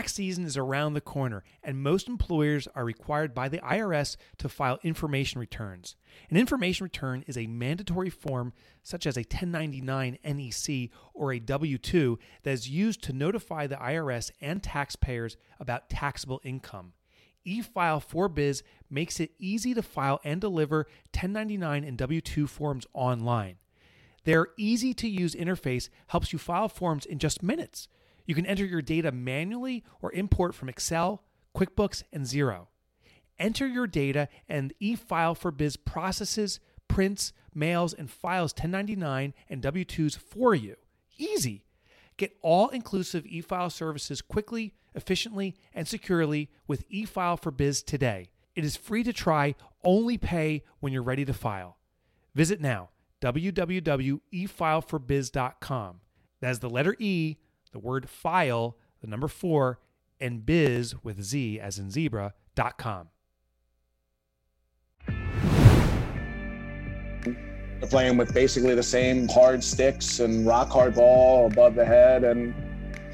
Tax season is around the corner, and most employers are required by the IRS to file information returns. An information return is a mandatory form, such as a 1099 NEC or a W 2, that is used to notify the IRS and taxpayers about taxable income. eFile4Biz makes it easy to file and deliver 1099 and W 2 forms online. Their easy to use interface helps you file forms in just minutes. You can enter your data manually or import from Excel, QuickBooks, and Xero. Enter your data, and eFile4Biz processes, prints, mails, and files 1099 and W 2s for you. Easy. Get all inclusive eFile services quickly, efficiently, and securely with eFile4Biz today. It is free to try, only pay when you're ready to file. Visit now www.efile4biz.com. That is the letter E, the word file, the number four, and biz with Z as in zebra.com. They're playing with basically the same hard sticks and rock hard ball above the head. And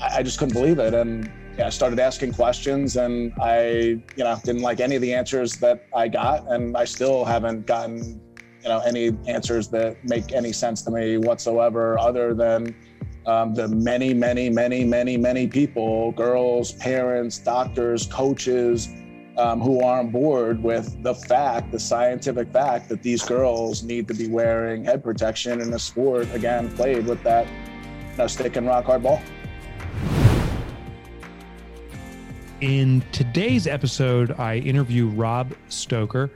I, I just couldn't believe it. And yeah, I started asking questions and I, you know, didn't like any of the answers that I got. And I still haven't gotten, you know, any answers that make any sense to me whatsoever other than um, the many, many, many, many, many people, girls, parents, doctors, coaches, um, who are on board with the fact, the scientific fact that these girls need to be wearing head protection in a sport, again, played with that you know, stick and rock hard ball. In today's episode, I interview Rob Stoker.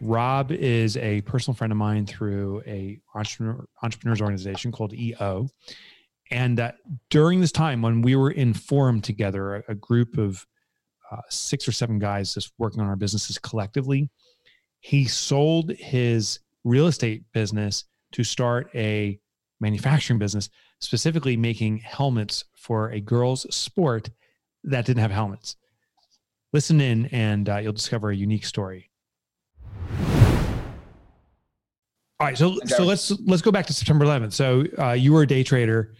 Rob is a personal friend of mine through a entrepreneur, entrepreneurs organization called EO. And uh, during this time, when we were in Forum together, a, a group of uh, six or seven guys just working on our businesses collectively, he sold his real estate business to start a manufacturing business, specifically making helmets for a girls' sport that didn't have helmets. Listen in, and uh, you'll discover a unique story. All right, so so let's let's go back to September 11th. So uh, you were a day trader.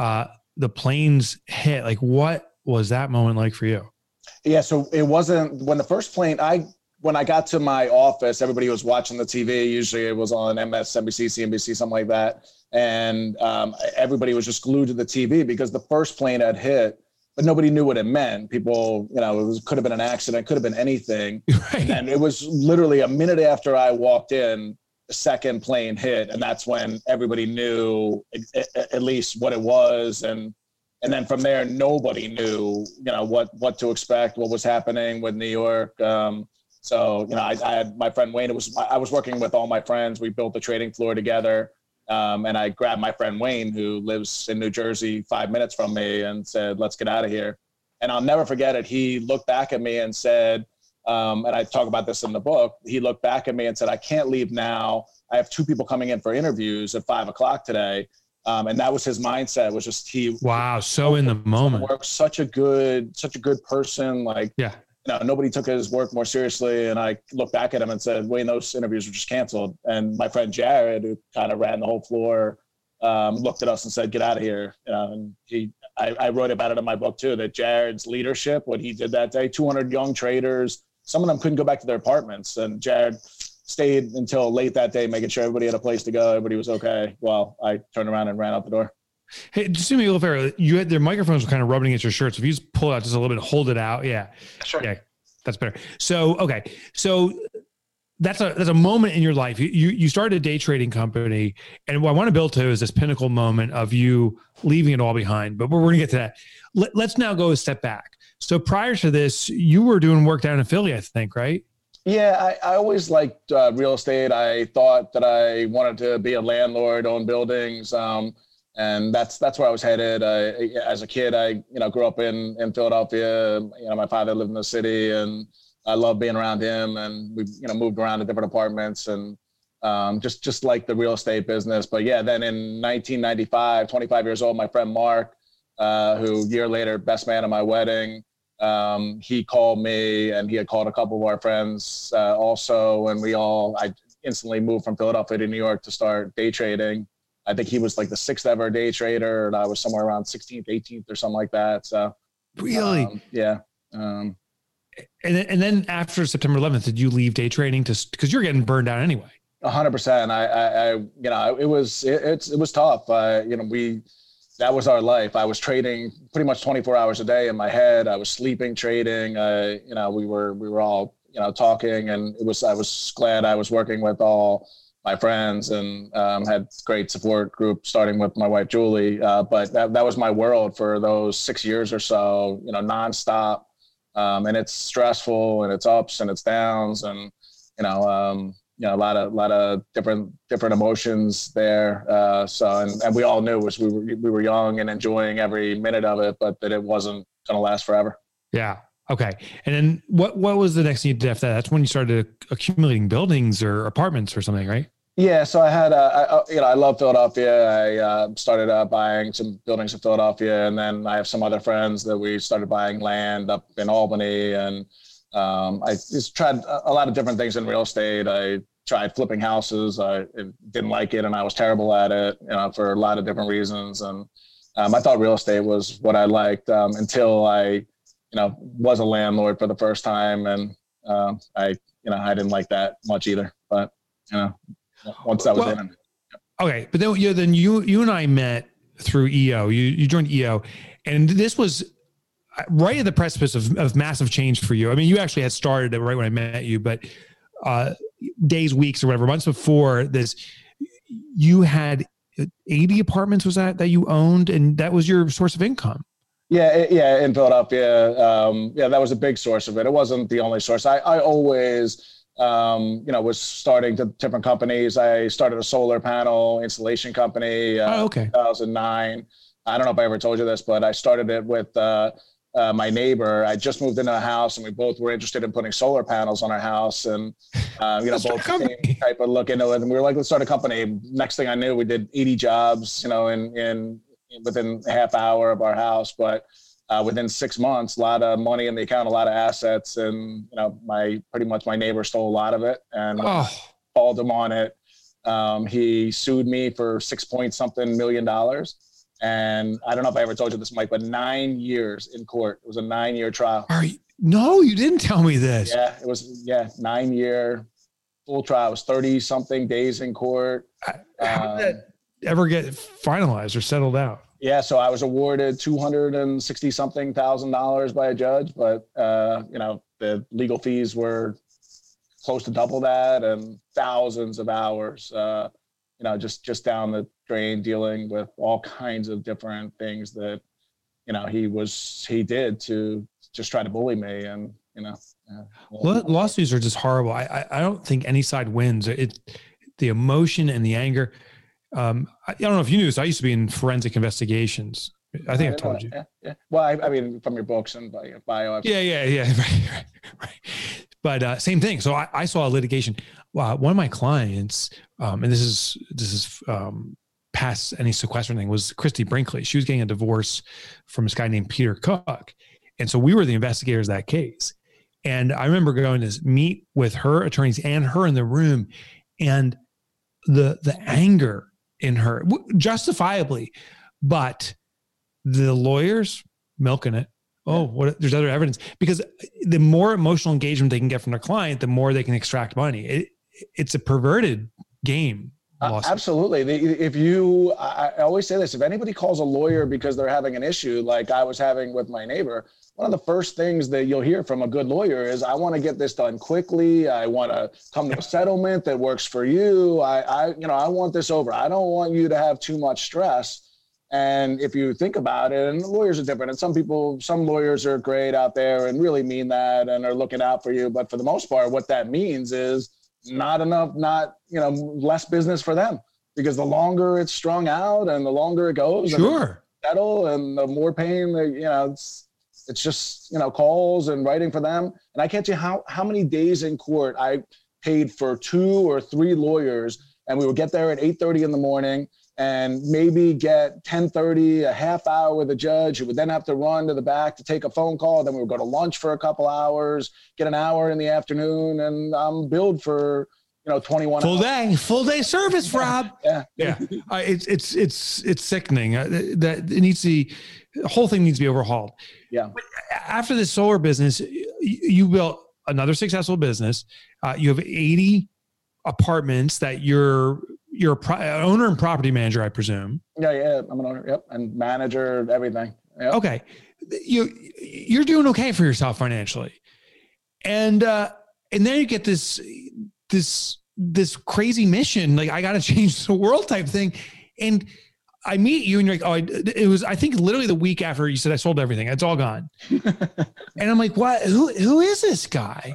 Uh, the planes hit. Like, what was that moment like for you? Yeah, so it wasn't when the first plane. I when I got to my office, everybody was watching the TV. Usually, it was on MSNBC, CNBC, something like that, and um, everybody was just glued to the TV because the first plane had hit but nobody knew what it meant. People, you know, it was, could have been an accident, could have been anything. Right. And it was literally a minute after I walked in, second plane hit, and that's when everybody knew at least what it was, and and then from there, nobody knew, you know, what what to expect, what was happening with New York. Um, so, you know, I, I had my friend Wayne. It was I was working with all my friends. We built the trading floor together. Um, and I grabbed my friend Wayne, who lives in New Jersey, five minutes from me, and said, "Let's get out of here." And I'll never forget it. He looked back at me and said, um, and I talk about this in the book. He looked back at me and said, "I can't leave now. I have two people coming in for interviews at five o'clock today." Um, and that was his mindset. Was just he. Wow, so in the moment. Work, such a good, such a good person. Like, yeah, you know, nobody took his work more seriously. And I looked back at him and said, Wayne, those interviews were just canceled. And my friend Jared, who kind of ran the whole floor, um, looked at us and said, get out of here. You know, and he, I, I wrote about it in my book too, that Jared's leadership, what he did that day, 200 young traders, some of them couldn't go back to their apartments. And Jared stayed until late that day, making sure everybody had a place to go. Everybody was okay. Well, I turned around and ran out the door. Hey, just do me a little favor. You had their microphones were kind of rubbing against your shirts. If you just pull it out just a little bit, hold it out. Yeah. Sure. Yeah. That's better. So, okay. So that's a that's a moment in your life. You you started a day trading company, and what I want to build to is this pinnacle moment of you leaving it all behind. But we're going to get to that. Let, let's now go a step back. So prior to this, you were doing work down in Philly, I think, right? Yeah, I, I always liked uh, real estate. I thought that I wanted to be a landlord, own buildings. Um, and that's that's where I was headed. I, as a kid, I you know grew up in in Philadelphia. You know, my father lived in the city, and I loved being around him. And we you know moved around to different apartments and um, just just like the real estate business. But yeah, then in 1995, 25 years old, my friend Mark, uh, who year later best man at my wedding, um, he called me, and he had called a couple of our friends uh, also, and we all I instantly moved from Philadelphia to New York to start day trading. I think he was like the sixth ever day trader, and I was somewhere around 16th, 18th, or something like that. So Really? Um, yeah. Um, and then, and then after September 11th, did you leave day trading to because you're getting burned out anyway? A hundred percent. I, I, I, you know, it was, it, it's, it was tough. Uh, you know, we, that was our life. I was trading pretty much 24 hours a day in my head. I was sleeping, trading. Uh, you know, we were, we were all, you know, talking, and it was. I was glad I was working with all my friends and um, had great support group starting with my wife Julie. Uh, but that, that was my world for those six years or so, you know, nonstop. Um, and it's stressful and it's ups and it's downs and you know, um, you know, a lot of lot of different different emotions there. Uh, so and, and we all knew was we were we were young and enjoying every minute of it, but that it wasn't going to last forever. Yeah. Okay. And then what what was the next thing you did after that? That's when you started accumulating buildings or apartments or something, right? Yeah, so I had, uh, I, you know, I love Philadelphia. I uh, started uh, buying some buildings in Philadelphia, and then I have some other friends that we started buying land up in Albany, and um, I just tried a lot of different things in real estate. I tried flipping houses. I didn't like it, and I was terrible at it, you know, for a lot of different reasons. And um, I thought real estate was what I liked um, until I, you know, was a landlord for the first time, and um, I, you know, I didn't like that much either. But you know, once that was well, in. Okay, but then yeah, then you you and I met through EO. You you joined EO, and this was right at the precipice of, of massive change for you. I mean, you actually had started it right when I met you, but uh, days, weeks, or whatever months before this, you had 80 apartments. Was that that you owned, and that was your source of income? Yeah, yeah, in Philadelphia. Um, yeah, that was a big source of it. It wasn't the only source. I, I always um, you know, was starting to different companies. I started a solar panel installation company. Uh, oh, okay. 2009. I don't know if I ever told you this, but I started it with uh, uh, my neighbor. I just moved into a house, and we both were interested in putting solar panels on our house, and uh, you know, both type of look into it. And we were like, let's start a company. Next thing I knew, we did 80 jobs, you know, in in within a half hour of our house, but uh, within six months, a lot of money in the account, a lot of assets, and you know, my pretty much my neighbor stole a lot of it, and oh. called him on it. Um, he sued me for six point something million dollars, and I don't know if I ever told you this, Mike, but nine years in court. It was a nine year trial. Are you, no, you didn't tell me this. Yeah, it was yeah nine year full trial. It was thirty something days in court. How did that um, ever get finalized or settled out? Yeah, so I was awarded two hundred and sixty something thousand dollars by a judge, but uh, you know the legal fees were close to double that, and thousands of hours, uh, you know, just just down the drain, dealing with all kinds of different things that you know he was he did to just try to bully me, and you know. Uh, lawsuits are just horrible. I, I don't think any side wins. It the emotion and the anger um, I, I, don't know if you knew this. I used to be in forensic investigations. I think I, I told you. Yeah, yeah. Well, I, I, mean, from your books and bio. bio yeah, yeah, yeah. Right, right, right. But uh, same thing. So I, I saw a litigation. Uh, one of my clients, um, and this is this is um, past any sequester thing, was Christie Brinkley. She was getting a divorce from this guy named Peter Cook, and so we were the investigators of that case. And I remember going to meet with her attorneys and her in the room, and the the anger in her, justifiably, but the lawyers milking it. Oh, what? There's other evidence because the more emotional engagement they can get from their client, the more they can extract money. It, it's a perverted game. Uh, absolutely. If you, I always say this: if anybody calls a lawyer because they're having an issue, like I was having with my neighbor, one of the first things that you'll hear from a good lawyer is i want to get this done quickly. I want to come to a settlement that works for you. I, I you know i want this over. I don't want you to have too much stress. And if you think about it and lawyers are different and some people some lawyers are great out there and really mean that and are looking out for you. But for the most part what that means is not enough not you know less business for them because the longer it's strung out and the longer it goes sure settle and the more pain that you know it's it's just you know calls and writing for them. And I can't tell you how how many days in court I paid for two or three lawyers, and we would get there at 8:30 in the morning and maybe get 10:30, a half hour with a judge who would then have to run to the back to take a phone call. Then we would go to lunch for a couple hours, get an hour in the afternoon, and I'm billed for you know 21 full hours. day full day service rob yeah yeah uh, it's it's it's it's sickening uh, that it needs to the whole thing needs to be overhauled. Yeah. But after the solar business, you built another successful business. Uh, you have 80 apartments that you're you're a pro- owner and property manager, I presume. Yeah, yeah, I'm an owner. Yep, and manager, everything. Yep. Okay, you you're doing okay for yourself financially, and uh, and then you get this this this crazy mission, like I got to change the world type thing, and I meet you and you're like, oh, I, it was, I think literally the week after you said I sold everything, it's all gone. and I'm like, what, who, who is this guy?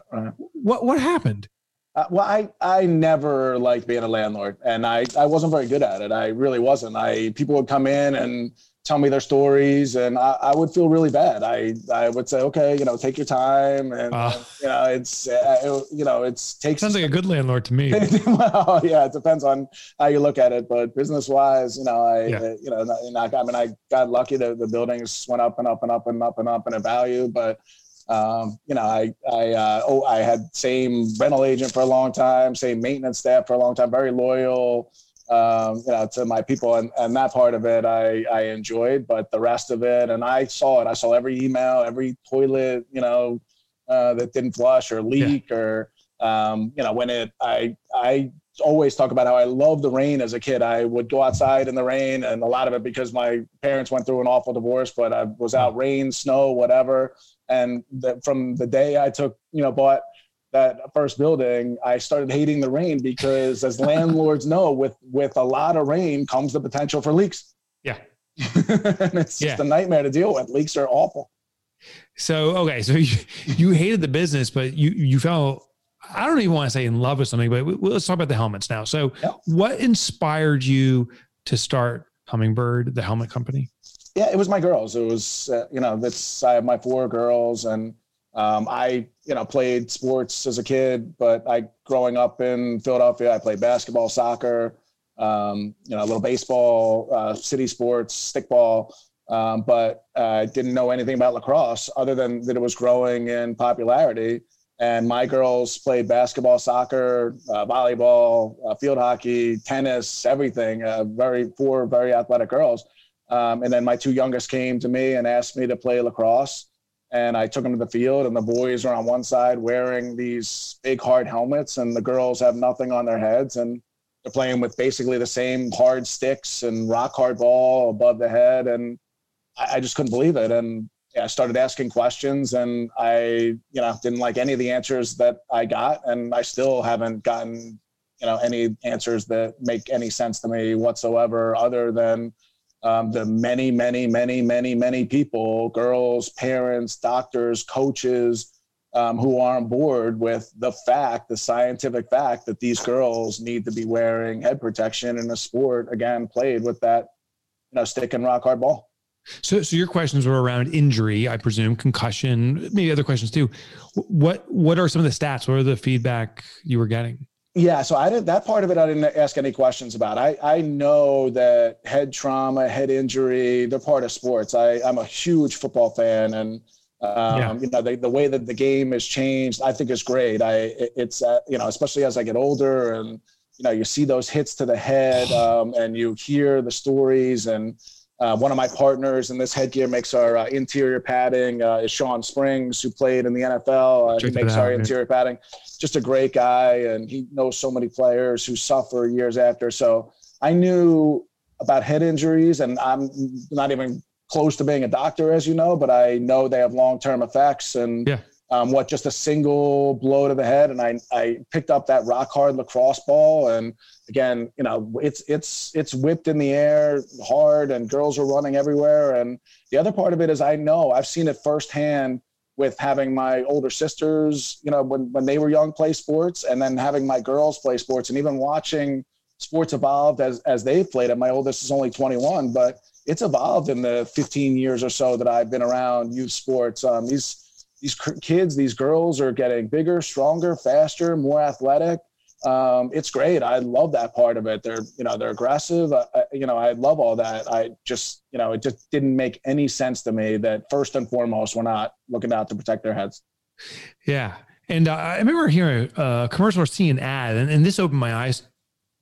What, what happened? Uh, well, I, I never liked being a landlord and I, I wasn't very good at it. I really wasn't. I, people would come in and tell me their stories and I, I would feel really bad. I, I would say, okay, you know, take your time. And, uh, you know, it's, uh, it, you know, it's takes. Sounds like a good landlord to me. well, yeah, it depends on how you look at it, but business wise, you know, I, yeah. you know, not, I mean, I got lucky that the buildings went up and up and up and up and up in a value, but um, you know, I, I, uh, oh, I had same rental agent for a long time, same maintenance staff for a long time, very loyal, um, you know, to my people, and, and that part of it I, I enjoyed, but the rest of it, and I saw it. I saw every email, every toilet, you know, uh, that didn't flush or leak, yeah. or um, you know, when it, I, I always talk about how I loved the rain as a kid. I would go outside in the rain, and a lot of it because my parents went through an awful divorce, but I was out rain, snow, whatever. And the, from the day I took, you know, bought that first building, I started hating the rain because, as landlords know, with with a lot of rain comes the potential for leaks. Yeah, and it's yeah. just a nightmare to deal with. Leaks are awful. So okay, so you, you hated the business, but you you felt I don't even want to say in love with something, but let's talk about the helmets now. So, yeah. what inspired you to start Hummingbird, the helmet company? Yeah, it was my girls. It was uh, you know that's I have my four girls and um, I, you know, played sports as a kid, but I, growing up in Philadelphia, I played basketball, soccer, um, you know, a little baseball, uh, city sports, stickball, um, but I uh, didn't know anything about lacrosse other than that it was growing in popularity. And my girls played basketball, soccer, uh, volleyball, uh, field hockey, tennis, everything. Uh, very four very athletic girls. Um, and then my two youngest came to me and asked me to play lacrosse. And I took them to the field, and the boys are on one side wearing these big hard helmets, and the girls have nothing on their heads, and they're playing with basically the same hard sticks and rock hard ball above the head, and I, I just couldn't believe it. And yeah, I started asking questions, and I, you know, didn't like any of the answers that I got, and I still haven't gotten, you know, any answers that make any sense to me whatsoever, other than um, the many, many, many, many, many people, girls, parents, doctors, coaches, um, who are on board with the fact, the scientific fact that these girls need to be wearing head protection in a sport, again, played with that, you know, stick and rock hard ball. So, so your questions were around injury, I presume, concussion, maybe other questions too. What, what are some of the stats? What are the feedback you were getting? Yeah, so I didn't that part of it I didn't ask any questions about. I I know that head trauma, head injury, they're part of sports. I I'm a huge football fan and um, yeah. you know the, the way that the game has changed i think is great i it's uh, you know especially as i get older and you know you see those hits to the head um, and you hear the stories and uh, one of my partners in this headgear makes our uh, interior padding uh, is Shawn Springs, who played in the NFL. Uh, he makes our interior padding. Just a great guy, and he knows so many players who suffer years after. So I knew about head injuries, and I'm not even close to being a doctor, as you know, but I know they have long term effects. And yeah um, what just a single blow to the head, and I I picked up that rock hard lacrosse ball, and again, you know, it's it's it's whipped in the air hard, and girls are running everywhere. And the other part of it is I know I've seen it firsthand with having my older sisters, you know, when when they were young, play sports, and then having my girls play sports, and even watching sports evolved as as they've played it. My oldest is only 21, but it's evolved in the 15 years or so that I've been around youth sports. Um, these these kids, these girls are getting bigger, stronger, faster, more athletic. Um, it's great. I love that part of it. They're, you know, they're aggressive. I, you know, I love all that. I just, you know, it just didn't make any sense to me that first and foremost, we're not looking out to protect their heads. Yeah. And uh, I remember hearing a commercial or seeing an ad, and, and this opened my eyes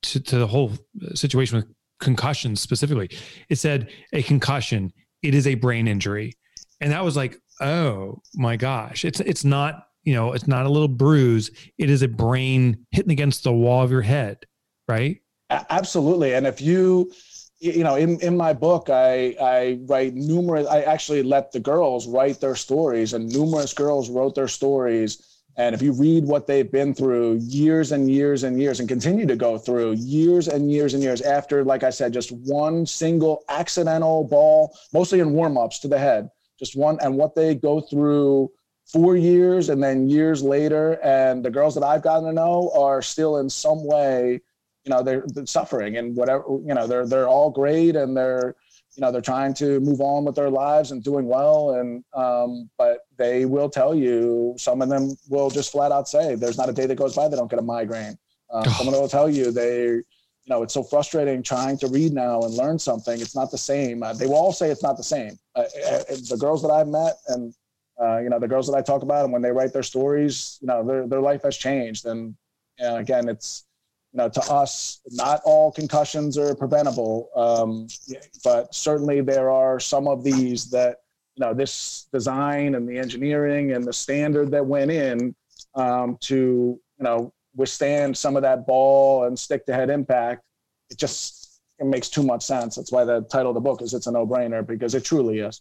to, to the whole situation with concussions specifically. It said a concussion it is a brain injury. And that was like, oh my gosh, it's it's not, you know, it's not a little bruise. It is a brain hitting against the wall of your head, right? Absolutely. And if you you know, in, in my book, I, I write numerous, I actually let the girls write their stories, and numerous girls wrote their stories and if you read what they've been through years and years and years and continue to go through years and years and years after, like I said, just one single accidental ball, mostly in warmups to the head, just one, and what they go through four years and then years later. And the girls that I've gotten to know are still in some way, you know, they're, they're suffering and whatever, you know, they're, they're all great and they're, you know they're trying to move on with their lives and doing well. And um, but they will tell you some of them will just flat out say there's not a day that goes by they don't get a migraine. Uh, some of them will tell you they you know it's so frustrating trying to read now and learn something it's not the same. Uh, they will all say it's not the same. Uh, uh the girls that i've met and uh, you know the girls that i talk about and when they write their stories you know their, their life has changed and again it's you know, to us, not all concussions are preventable, um, but certainly there are some of these that, you know, this design and the engineering and the standard that went in um, to, you know, withstand some of that ball and stick to head impact. It just it makes too much sense. That's why the title of the book is "It's a No Brainer" because it truly is.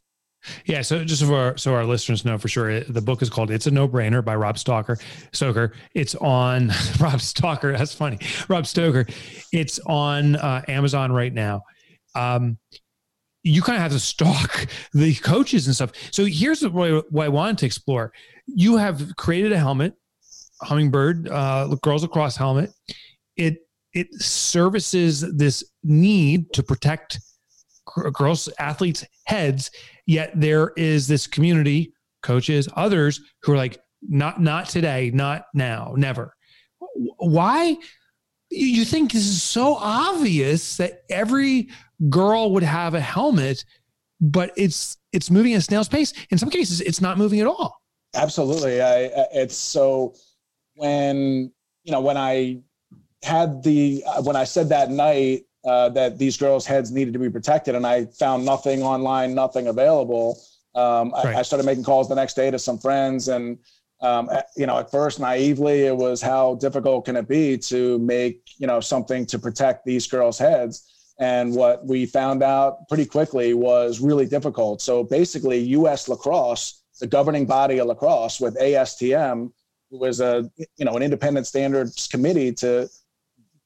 Yeah, so just so our, so our listeners know for sure, the book is called "It's a No Brainer" by Rob Stalker Stoker. It's on Rob Stalker. That's funny, Rob Stoker. It's on uh, Amazon right now. Um, you kind of have to stalk the coaches and stuff. So here's what, what I wanted to explore. You have created a helmet, hummingbird uh, girls lacrosse helmet. It it services this need to protect girls athletes heads yet there is this community coaches others who are like not not today not now never. Why? You think this is so obvious that every girl would have a helmet but it's it's moving at snail's pace. In some cases it's not moving at all. Absolutely. I, it's so when you know when i had the uh, when i said that night uh, that these girls' heads needed to be protected, and I found nothing online, nothing available. Um, right. I, I, started making calls the next day to some friends, and um, you know, at first naively, it was how difficult can it be to make you know something to protect these girls' heads. And what we found out pretty quickly was really difficult. So basically, U.S. Lacrosse, the governing body of lacrosse, with ASTM, who was a you know an independent standards committee to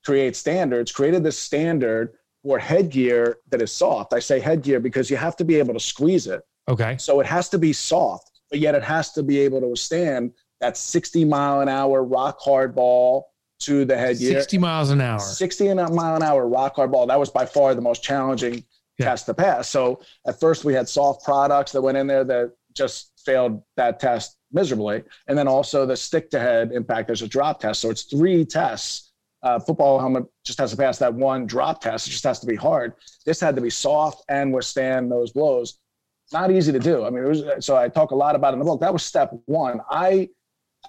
create standards, created this standard for headgear that is soft. I say headgear because you have to be able to squeeze it. Okay. So it has to be soft, but yet it has to be able to withstand that 60 mile an hour rock hard ball to the headgear. 60 miles an hour. 60 mile an hour rock hard ball. That was by far the most challenging yeah. test to pass. So at first we had soft products that went in there that just failed that test miserably. And then also the stick to head impact, there's a drop test. So it's three tests uh, football helmet just has to pass that one drop test. It just has to be hard. This had to be soft and withstand those blows. Not easy to do. I mean, it was, so I talk a lot about in the book. That was step one. I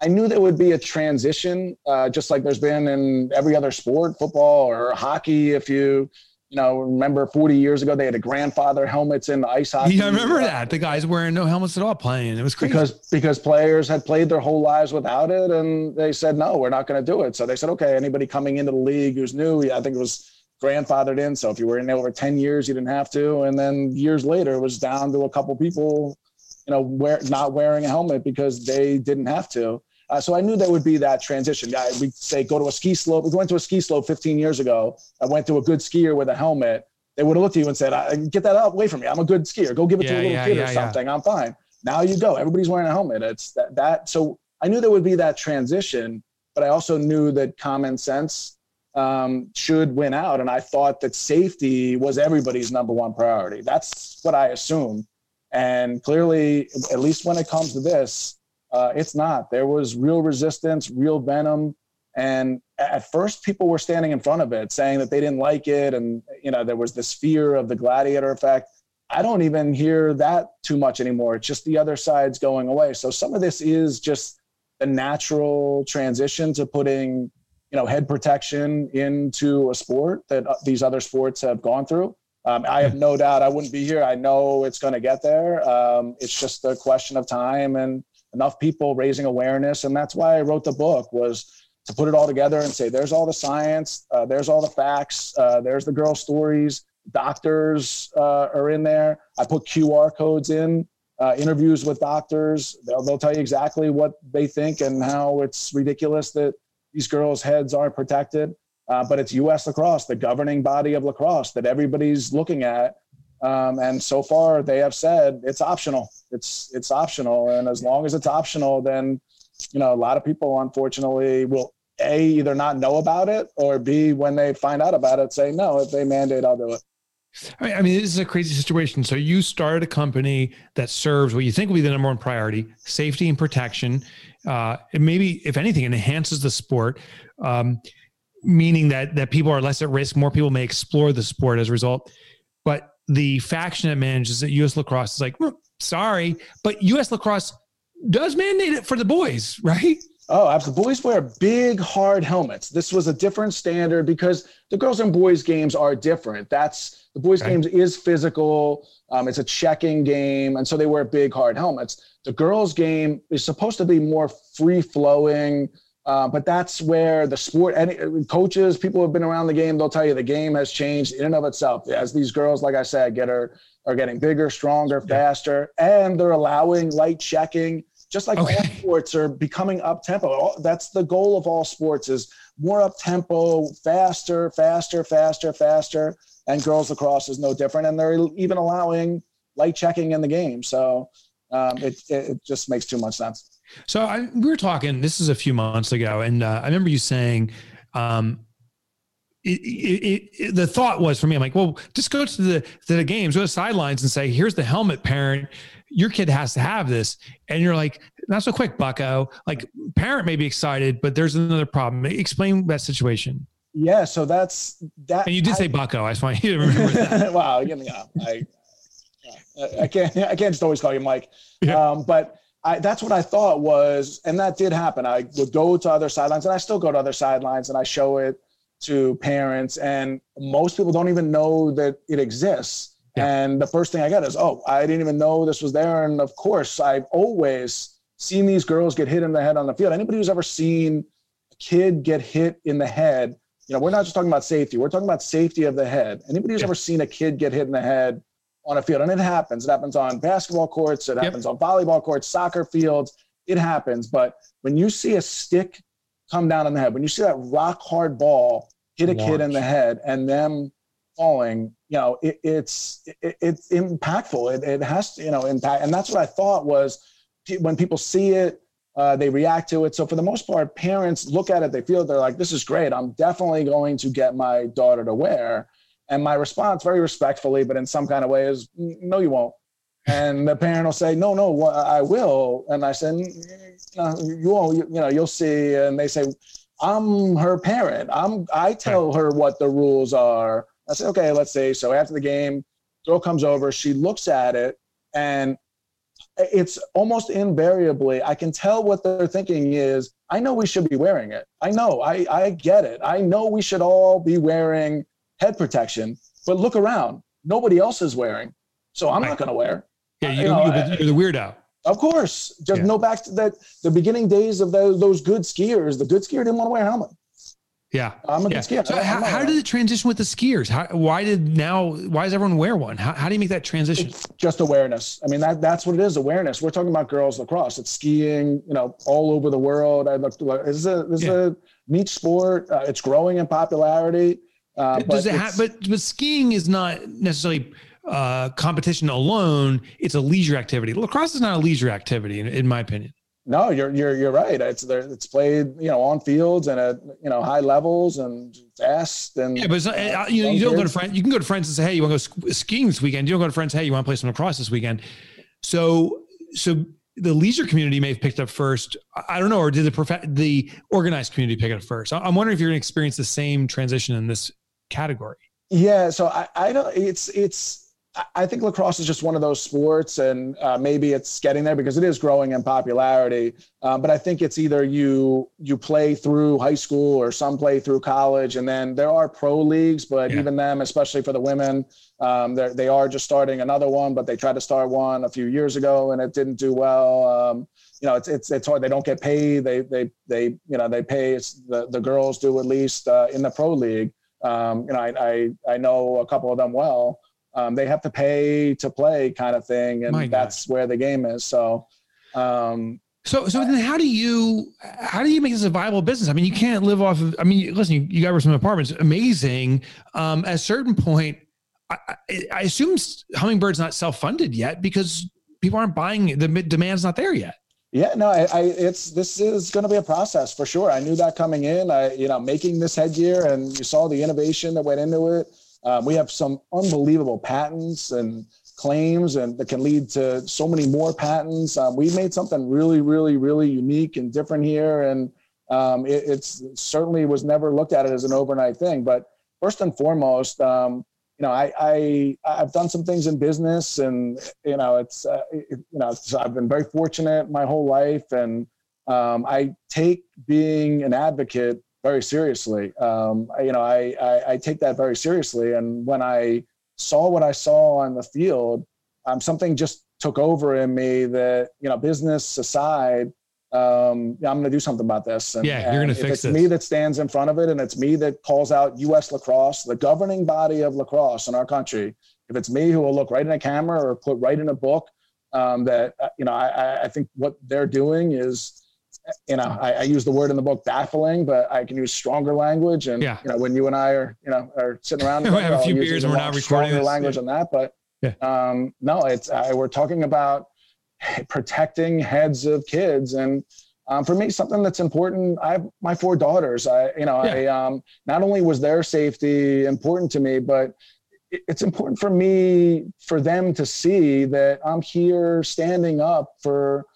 I knew there would be a transition, uh, just like there's been in every other sport, football or hockey. If you you know, remember 40 years ago they had a grandfather helmets in the ice hockey. Yeah, I remember that. The guys wearing no helmets at all playing. It was crazy. Because because players had played their whole lives without it and they said, no, we're not going to do it. So they said, okay, anybody coming into the league who's new, I think it was grandfathered in. So if you were in over 10 years, you didn't have to. And then years later, it was down to a couple people, you know, wear, not wearing a helmet because they didn't have to. Uh, so I knew there would be that transition. I, we say go to a ski slope. We went to a ski slope 15 years ago. I went to a good skier with a helmet. They would have looked at you and said, "Get that up away from me! I'm a good skier. Go give it yeah, to a little yeah, kid yeah, or something. I'm fine." Now you go. Everybody's wearing a helmet. It's that, that. So I knew there would be that transition, but I also knew that common sense um, should win out, and I thought that safety was everybody's number one priority. That's what I assumed, and clearly, at least when it comes to this, uh, it's not. There was real resistance, real venom. And at first, people were standing in front of it saying that they didn't like it. And, you know, there was this fear of the gladiator effect. I don't even hear that too much anymore. It's just the other side's going away. So some of this is just the natural transition to putting, you know, head protection into a sport that uh, these other sports have gone through. Um, I have no doubt I wouldn't be here. I know it's going to get there. Um, it's just a question of time and enough people raising awareness, and that's why I wrote the book was to put it all together and say, there's all the science, uh, there's all the facts, uh, there's the girl stories. Doctors uh, are in there. I put QR codes in uh, interviews with doctors. They'll, they'll tell you exactly what they think and how it's ridiculous that these girls' heads aren't protected. Uh, but it's U.S. lacrosse, the governing body of lacrosse that everybody's looking at. Um, and so far, they have said it's optional. It's it's optional, and as long as it's optional, then you know a lot of people, unfortunately, will a either not know about it or b when they find out about it, say no. If they mandate, I'll do it. I mean, this is a crazy situation. So you started a company that serves what you think will be the number one priority: safety and protection. Uh, maybe, if anything, enhances the sport. Um, meaning that that people are less at risk. More people may explore the sport as a result. But the faction that manages it, U.S. Lacrosse, is like, sorry, but U.S. Lacrosse does mandate it for the boys, right? Oh, absolutely. Boys wear big, hard helmets. This was a different standard because the girls and boys games are different. That's the boys okay. games is physical. Um, it's a checking game, and so they wear big, hard helmets. The girls game is supposed to be more free flowing. Uh, but that's where the sport and coaches, people who have been around the game, they'll tell you the game has changed in and of itself. As these girls, like I said, get her are getting bigger, stronger, faster, and they're allowing light checking. Just like okay. all sports are becoming up tempo. That's the goal of all sports is more up tempo, faster, faster, faster, faster. And girls lacrosse is no different. And they're even allowing light checking in the game. So um, it, it just makes too much sense. So I, we were talking. This is a few months ago, and uh, I remember you saying, um, it, it, it, the thought was for me, I'm like, well, just go to the to the games, go to the sidelines, and say, here's the helmet, parent. Your kid has to have this, and you're like, not so quick, Bucko. Like, parent may be excited, but there's another problem. Explain that situation. Yeah, so that's that. And you did I, say Bucko. I just want you to remember that. wow, me up. I, I can't. I can't just always call you Mike. Yeah. Um, but I, that's what I thought was, and that did happen. I would go to other sidelines, and I still go to other sidelines, and I show it to parents, and most people don't even know that it exists. Yeah. And the first thing I get is, "Oh, I didn't even know this was there." And of course, I've always seen these girls get hit in the head on the field. Anybody who's ever seen a kid get hit in the head, you know, we're not just talking about safety. We're talking about safety of the head. Anybody who's yeah. ever seen a kid get hit in the head on a field. And it happens. It happens on basketball courts, it yep. happens on volleyball courts, soccer fields. It happens. But when you see a stick come down on the head, when you see that rock hard ball hit a Watch. kid in the head and them falling, you know, it, it's it, it's impactful. It, it has to, you know, impact. And that's what I thought was when people see it, uh, they react to it. So for the most part, parents look at it, they feel they're like, this is great. I'm definitely going to get my daughter to wear. And my response, very respectfully, but in some kind of way, is no, you won't. And the parent will say, no, no, I will. And I said, no, you won't, you, you know, you'll see. And they say, I'm her parent. I'm, I tell her what the rules are. I say, okay, let's see. So after the game, girl comes over, she looks at it, and it's almost invariably, I can tell what they're thinking is, I know we should be wearing it. I know, I, I get it. I know we should all be wearing head protection, but look around. Nobody else is wearing. So I'm right. not going to wear. Yeah, you, know, you're, the weirdo. Of course. Just yeah. no back to that the beginning days of those, those good skiers. The good skier didn't want to wear a helmet. Yeah, I'm a yeah. good skier. So how, how did it transition with the skiers? How, why did now? Why does everyone wear one? How, how do you make that transition? It's just awareness. I mean, that that's what it is. Awareness. We're talking about girls lacrosse. It's skiing. You know, all over the world. I looked. This is a this yeah. is a neat sport. Uh, it's growing in popularity. Uh, Does it have? But but skiing is not necessarily uh, competition alone. It's a leisure activity. Lacrosse is not a leisure activity, in, in my opinion. No, you're you're you're right. It's there. It's played, you know, on fields and at you know high levels and fast and yeah. But not, uh, you know, you don't go to friends. You can go to friends and say, "Hey, you want to go skiing this weekend?" You don't go to friends. Hey, you want to play some lacrosse this weekend? So so the leisure community may have picked up first. I don't know, or did the prof- the organized community pick it up first? I'm wondering if you're going to experience the same transition in this category? Yeah, so I, I don't. It's it's. I think lacrosse is just one of those sports, and uh, maybe it's getting there because it is growing in popularity. Um, but I think it's either you you play through high school or some play through college, and then there are pro leagues. But yeah. even them, especially for the women, um, they are just starting another one. But they tried to start one a few years ago, and it didn't do well. Um, you know, it's it's it's hard. They don't get paid. They they they you know they pay. the the girls do at least uh, in the pro league. Um, you know, I, I I know a couple of them well. Um, they have to pay to play kind of thing and that's where the game is. So um, so so then how do you how do you make this a viable business? I mean you can't live off of i mean listen you, you got some apartments. Amazing. Um, at a certain point I, I assume hummingbird's not self-funded yet because people aren't buying the demand's not there yet yeah, no, I, I, it's this is going to be a process for sure. I knew that coming in. I, you know, making this headgear, and you saw the innovation that went into it. Um, we have some unbelievable patents and claims, and that can lead to so many more patents. Um, we made something really, really, really unique and different here, and um, it, it's certainly was never looked at it as an overnight thing. But first and foremost, um, you know, I, I I've done some things in business, and you know, it's uh, it, you know, I've been very fortunate my whole life, and um, I take being an advocate very seriously. Um, you know, I, I, I take that very seriously. And when I saw what I saw on the field, um, something just took over in me that you know, business aside, um, I'm going to do something about this. And, yeah, you're going to fix it's this. me that stands in front of it, and it's me that calls out U.S. lacrosse, the governing body of lacrosse in our country. If it's me who will look right in a camera or put right in a book, um, that uh, you know, I, I think what they're doing is you know, I, I, use the word in the book baffling, but I can use stronger language. And yeah. you know, when you and I are, you know, are sitting around, we have a few beers and we're not recording this. language yeah. on that. But yeah. um, no, it's uh, we're talking about protecting heads of kids, and um, for me, something that's important. I have my four daughters. I, you know, yeah. I um, not only was their safety important to me, but it's important for me for them to see that I'm here standing up for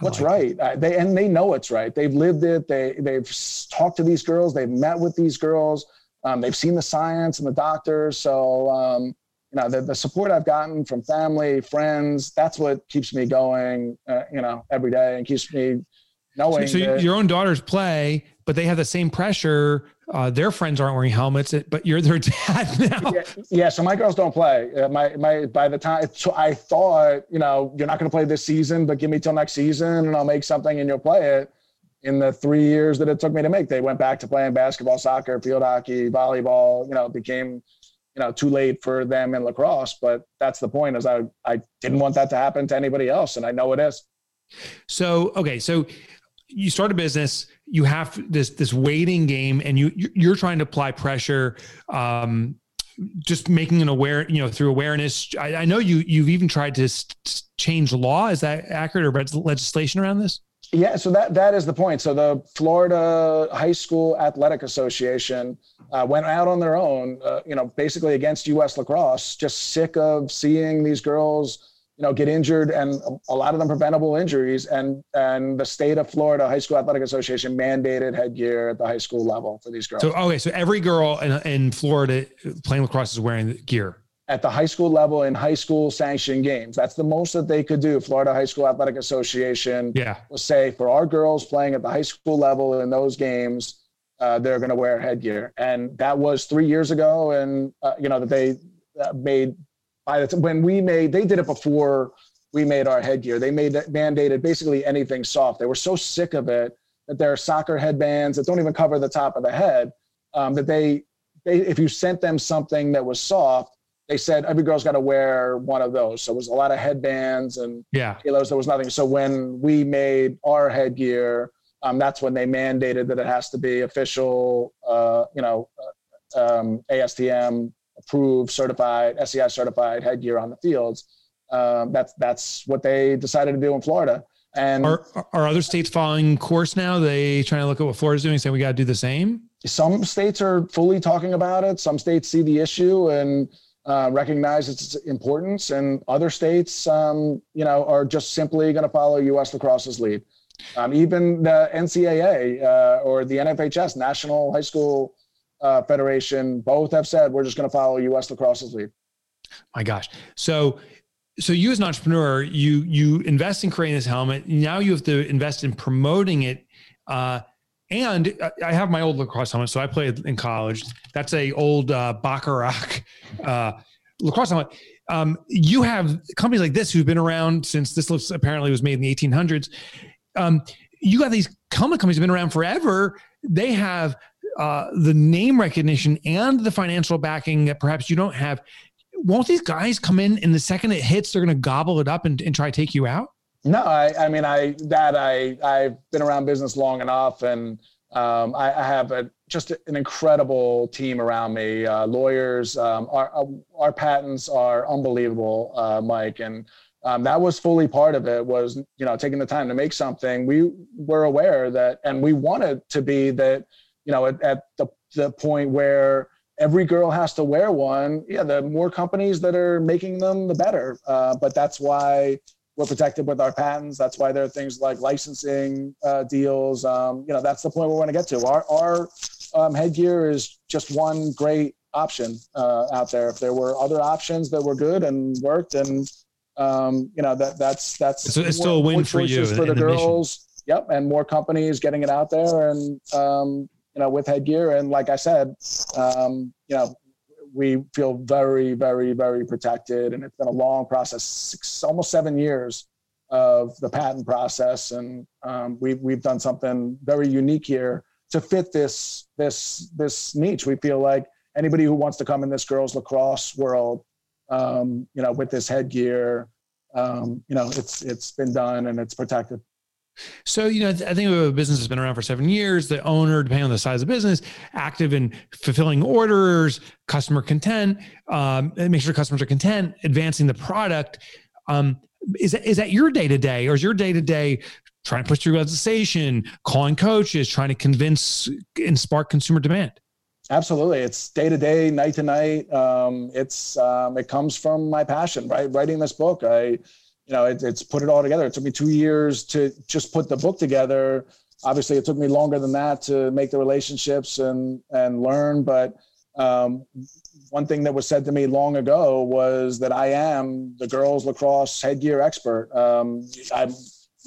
what's like right. they and they know it's right. They've lived it. They they've talked to these girls. They've met with these girls. Um, they've seen the science and the doctors. So um, you know the, the support I've gotten from family, friends. That's what keeps me going. Uh, you know every day and keeps me knowing. So, so that, your own daughters play, but they have the same pressure uh, their friends aren't wearing helmets, but you're their dad now. Yeah, yeah so my girls don't play. Uh, my my by the time so I thought, you know, you're not going to play this season, but give me till next season, and I'll make something, and you'll play it. In the three years that it took me to make, they went back to playing basketball, soccer, field hockey, volleyball. You know, became you know too late for them in lacrosse. But that's the point. Is I I didn't want that to happen to anybody else, and I know it is. So okay, so you start a business you have this this waiting game and you you're trying to apply pressure um, just making an aware you know through awareness i, I know you you've even tried to s- change law is that accurate or legislation around this yeah so that that is the point so the florida high school athletic association uh, went out on their own uh, you know basically against us lacrosse just sick of seeing these girls you know, get injured and a lot of them preventable injuries. And and the state of Florida High School Athletic Association mandated headgear at the high school level for these girls. So okay, so every girl in, in Florida playing lacrosse is wearing gear at the high school level in high school sanctioned games. That's the most that they could do. Florida High School Athletic Association yeah. will say for our girls playing at the high school level in those games, uh, they're going to wear headgear. And that was three years ago. And, uh, you know, that they uh, made by the time when we made, they did it before we made our headgear. They made that mandated basically anything soft. They were so sick of it that there are soccer headbands that don't even cover the top of the head. Um, that they, they, if you sent them something that was soft, they said every girl's got to wear one of those. So it was a lot of headbands and yeah, kilos. There was nothing. So when we made our headgear, um, that's when they mandated that it has to be official, uh, you know, uh, um, ASTM approved, certified, SEI certified headgear on the fields. Um, that's that's what they decided to do in Florida. And are are other states following course now? They trying to look at what Florida's doing, saying we got to do the same. Some states are fully talking about it. Some states see the issue and uh, recognize its importance, and other states, um, you know, are just simply going to follow U.S. lacrosse's lead. Um, even the NCAA uh, or the NFHS, National High School uh, Federation both have said we're just going to follow U.S. lacrosse's lead. My gosh. So so you as an entrepreneur, you you invest in creating this helmet. Now you have to invest in promoting it. Uh, and I have my old lacrosse helmet, so I played in college. That's a old uh, uh, lacrosse helmet. Um, you have companies like this who've been around since this looks apparently was made in the 1800s. Um, you got these helmet companies have been around forever. They have uh, the name recognition and the financial backing that perhaps you don't have won't these guys come in and the second it hits, they're going to gobble it up and, and try to take you out? No, I, I mean, I that I I've been around business long enough, and um, I, I, have a, just an incredible team around me. Uh, lawyers, um, our uh, our patents are unbelievable, uh, Mike, and um, that was fully part of it. Was you know taking the time to make something. We were aware that, and we wanted to be that. You know, at, at the the point where every girl has to wear one. Yeah, the more companies that are making them, the better. Uh, but that's why we're protected with our patents. That's why there are things like licensing uh, deals. Um, you know, that's the point we want to get to. Our our um, headgear is just one great option uh, out there. If there were other options that were good and worked, and um, you know that that's that's it's, it's still a win for you for the, the girls. Yep, and more companies getting it out there, and um, you know, with headgear. And like I said, um, you know, we feel very, very, very protected. And it's been a long process, six, almost seven years of the patent process. And um, we've, we've done something very unique here to fit this, this, this niche. We feel like anybody who wants to come in this girls lacrosse world, um, you know, with this headgear, um, you know, it's, it's been done and it's protected. So, you know, I think a business has been around for seven years. The owner, depending on the size of the business, active in fulfilling orders, customer content, um, make sure customers are content, advancing the product. Um, is that, is that your day to day, or is your day to day trying to push through legislation, calling coaches, trying to convince and spark consumer demand? Absolutely, it's day to day, night to night. Um, it's um, it comes from my passion, right? Writing this book, I you know, it, it's put it all together. It took me two years to just put the book together. Obviously, it took me longer than that to make the relationships and and learn. But um, one thing that was said to me long ago was that I am the girls lacrosse headgear expert. Um, I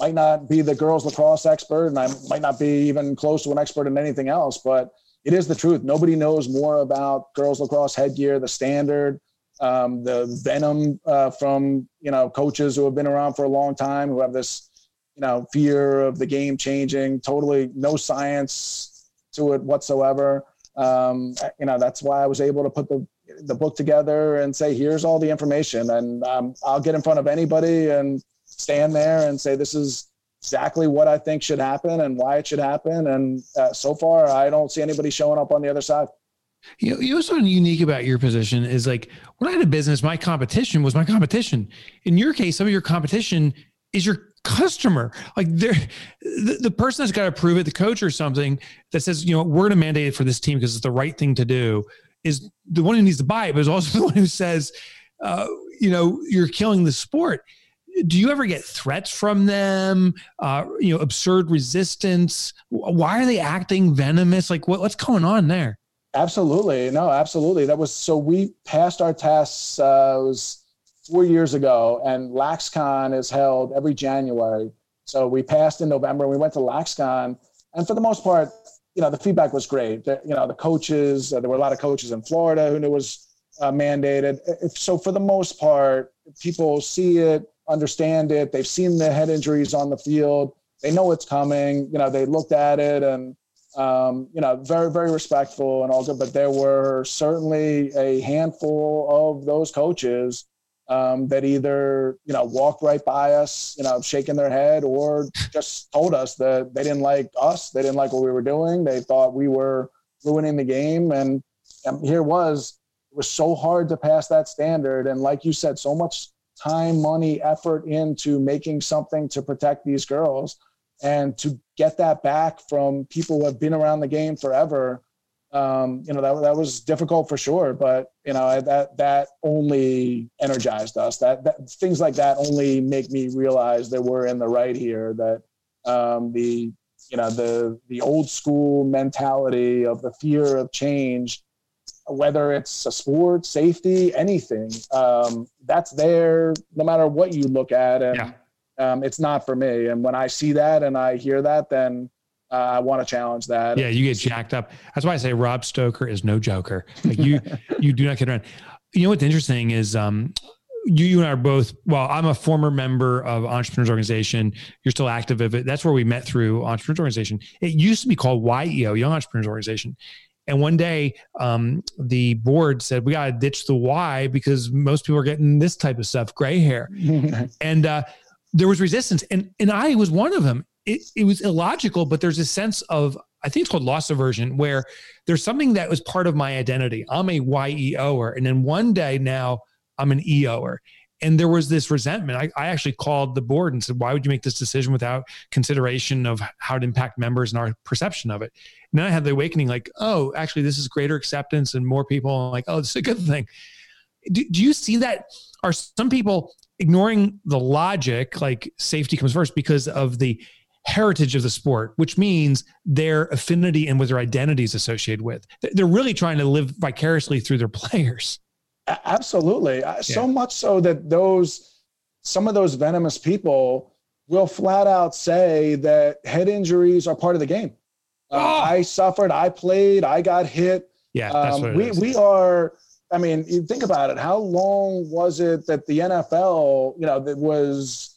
might not be the girls lacrosse expert, and I might not be even close to an expert in anything else, but it is the truth. Nobody knows more about girls lacrosse headgear, the standard, um, the venom uh, from you know coaches who have been around for a long time who have this you know fear of the game changing. Totally no science to it whatsoever. Um, you know that's why i was able to put the the book together and say here's all the information and um, i'll get in front of anybody and stand there and say this is exactly what i think should happen and why it should happen and uh, so far i don't see anybody showing up on the other side you know, you know, what's unique about your position is like when I had a business, my competition was my competition. In your case, some of your competition is your customer. Like they're the, the person that's got to prove it, the coach or something that says, you know, we're going to mandate it for this team because it's the right thing to do is the one who needs to buy it, but is also the one who says, uh, you know, you're killing the sport. Do you ever get threats from them? Uh, you know, absurd resistance. Why are they acting venomous? Like what, what's going on there? Absolutely. No, absolutely. That was so we passed our tests uh, was four years ago, and LaxCon is held every January. So we passed in November. We went to LaxCon, and for the most part, you know, the feedback was great. The, you know, the coaches, uh, there were a lot of coaches in Florida who knew it was uh, mandated. If, so for the most part, people see it, understand it. They've seen the head injuries on the field. They know it's coming. You know, they looked at it and um, you know, very, very respectful and all good. But there were certainly a handful of those coaches um, that either, you know, walked right by us, you know, shaking their head or just told us that they didn't like us. They didn't like what we were doing. They thought we were ruining the game. And, and here was, it was so hard to pass that standard. And like you said, so much time, money, effort into making something to protect these girls and to get that back from people who have been around the game forever um, you know that, that was difficult for sure but you know that that only energized us that, that things like that only make me realize that we're in the right here that um, the you know the the old school mentality of the fear of change whether it's a sport, safety, anything. Um, that's there no matter what you look at. And yeah. Um, it's not for me. And when I see that and I hear that, then uh, I want to challenge that. Yeah, you get jacked up. That's why I say Rob Stoker is no joker. Like you, you do not get around. You know what's interesting is um, you, you and I are both. Well, I'm a former member of Entrepreneurs Organization. You're still active of it. That's where we met through Entrepreneurs Organization. It used to be called YEO, Young Entrepreneurs Organization. And one day, um, the board said, we got to ditch the Y because most people are getting this type of stuff, gray hair. and uh, there was resistance. And, and I was one of them. It, it was illogical, but there's a sense of, I think it's called loss aversion, where there's something that was part of my identity. I'm a YEOer. And then one day now, I'm an EOer and there was this resentment. I, I, actually called the board and said, "Why would you make this decision without consideration of how it impact members and our perception of it?" And then I had the awakening, like, "Oh, actually, this is greater acceptance and more people like, oh, this is a good thing." Do, do you see that? Are some people ignoring the logic, like safety comes first, because of the heritage of the sport, which means their affinity and what their identity is associated with? They're really trying to live vicariously through their players. Absolutely. Yeah. So much so that those, some of those venomous people will flat out say that head injuries are part of the game. Uh, oh. I suffered, I played, I got hit. Yeah. Um, we, we are, I mean, you think about it. How long was it that the NFL, you know, that was,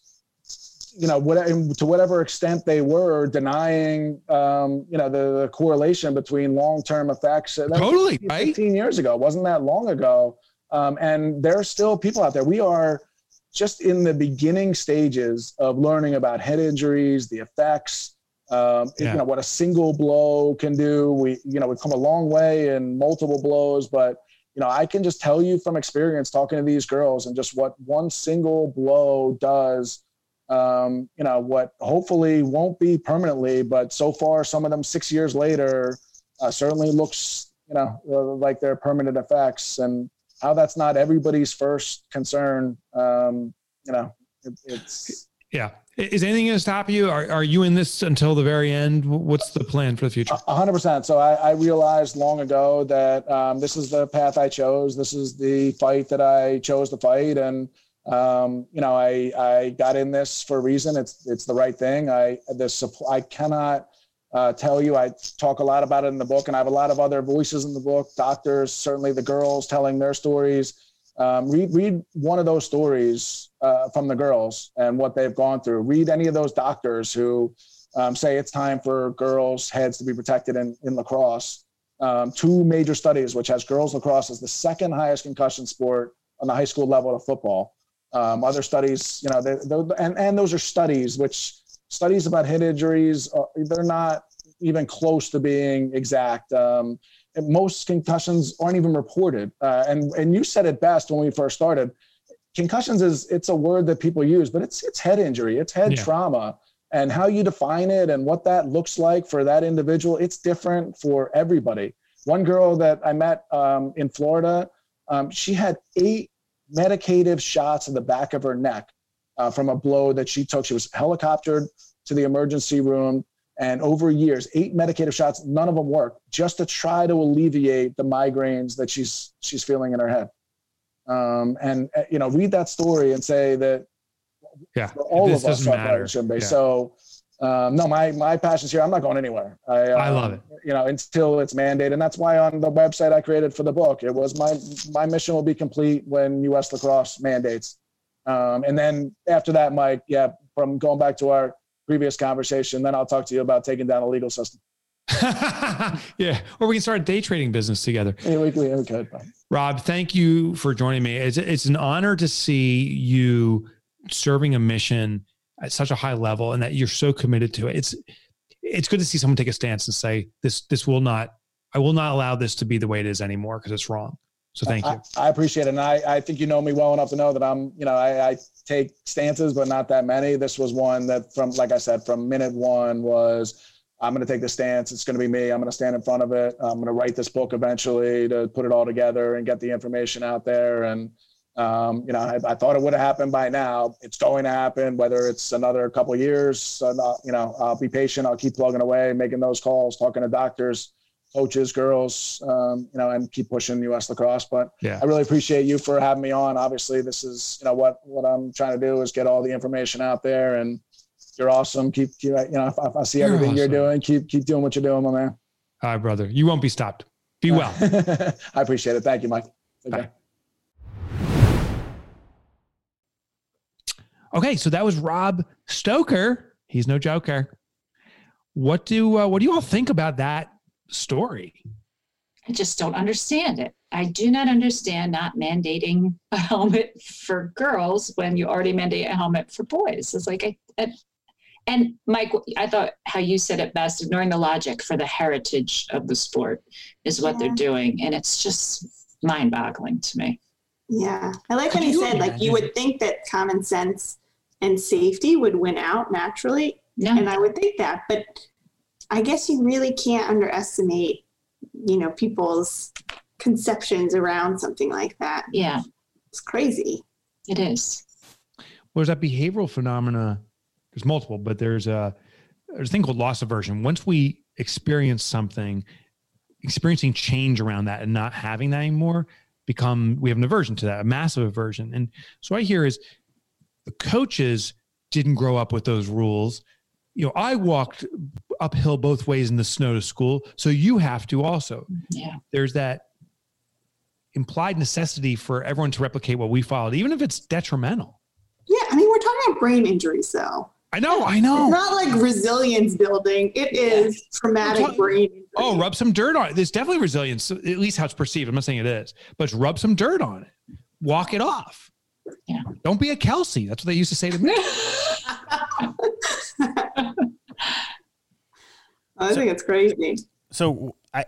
you know, what, to whatever extent they were denying, um, you know, the, the correlation between long-term effects. Totally, 15 right? 15 years ago, wasn't that long ago. Um, and there are still people out there. We are just in the beginning stages of learning about head injuries, the effects, um, yeah. you know, what a single blow can do. We, you know, we've come a long way in multiple blows, but you know, I can just tell you from experience talking to these girls and just what one single blow does. Um, you know, what hopefully won't be permanently, but so far, some of them six years later, uh, certainly looks, you know, like they're permanent effects. And how that's not everybody's first concern. Um, you know, it, it's yeah. Is anything going to stop you? Are, are you in this until the very end? What's the plan for the future? hundred percent. So I, I, realized long ago that um, this is the path I chose. This is the fight that I chose to fight. And, um, you know, I, I got in this for a reason. It's, it's the right thing. I, this, I cannot, uh, tell you. I talk a lot about it in the book, and I have a lot of other voices in the book. Doctors, certainly the girls telling their stories. Um, read read one of those stories uh, from the girls and what they've gone through. Read any of those doctors who um, say it's time for girls' heads to be protected in, in lacrosse. Um, two major studies, which has girls lacrosse as the second highest concussion sport on the high school level of football. Um, other studies, you know, they're, and and those are studies which studies about head injuries, uh, they're not even close to being exact. Um, most concussions aren't even reported. Uh, and, and you said it best when we first started. Concussions is it's a word that people use, but it's it's head injury, it's head yeah. trauma, and how you define it and what that looks like for that individual, it's different for everybody. One girl that I met um, in Florida, um, she had eight medicative shots in the back of her neck uh, from a blow that she took. She was helicoptered to the emergency room. And over years, eight medicated shots, none of them work, just to try to alleviate the migraines that she's she's feeling in her head. Um, and uh, you know, read that story and say that yeah, all of us are yeah. So um, no, my my passion's here. I'm not going anywhere. I, um, I love it. You know, until it's mandated, and that's why on the website I created for the book, it was my my mission will be complete when U.S. lacrosse mandates. Um, and then after that, Mike, yeah, from going back to our previous conversation, then I'll talk to you about taking down a legal system. yeah, or we can start a day trading business together. Yeah, we, we, we could. Rob, thank you for joining me. It's it's an honor to see you serving a mission at such a high level, and that you're so committed to it. It's it's good to see someone take a stance and say this this will not I will not allow this to be the way it is anymore because it's wrong. So thank you. I, I, appreciate it. And I, I think you know me well enough to know that I'm, you know, I, I take stances, but not that many. This was one that from, like I said, from minute one was, I'm going to take the stance. It's going to be me. I'm going to stand in front of it. I'm going to write this book eventually to put it all together and get the information out there. And, um, you know, I, I, thought it would have happened by now. It's going to happen, whether it's another couple of years. Uh, you know, I'll be patient. I'll keep plugging away, making those calls, talking to doctors, coaches, girls, um, you know, and keep pushing U.S. lacrosse. But Yeah. I really appreciate you for having me on. Obviously, this is you know what what I'm trying to do is get all the information out there, and you're awesome. Keep, keep you know, if I see You're everything you're doing, keep keep doing what you're doing, my man. All right, brother. You won't be stopped. Be well. I appreciate it. Thank you, Mike. Okay. Bye. Okay, so that was Rob Stoker. He's no joker. What do uh, what do you all think about that story? I just don't understand it. I do not understand not mandating a helmet for girls when you already mandate a helmet for boys. It's like, I, I- and Mike, I thought how you said it best, ignoring the logic for the heritage of the sport is what they're doing. And it's just mind boggling to me. Yeah. I like Could when he you said, like, you would think that common sense and safety would win out naturally. No, And I would think that. But I guess you really can't underestimate, you know, people's conceptions around something like that. yeah, It's crazy. it is. Well, there's that behavioral phenomena. There's multiple, but there's a there's a thing called loss aversion. Once we experience something, experiencing change around that and not having that anymore, become we have an aversion to that, a massive aversion. And so I hear is the coaches didn't grow up with those rules. You know, I walked uphill both ways in the snow to school, so you have to also. Yeah. There's that implied necessity for everyone to replicate what we followed, even if it's detrimental. Yeah. I mean, we're talking about brain injuries, though. I know, I know. It's not like resilience building, it is traumatic talking- brain injury. Oh, rub some dirt on it. There's definitely resilience, at least how it's perceived. I'm not saying it is, but rub some dirt on it. Walk it off. Yeah. Don't be a Kelsey. That's what they used to say to me. I think it's crazy. So I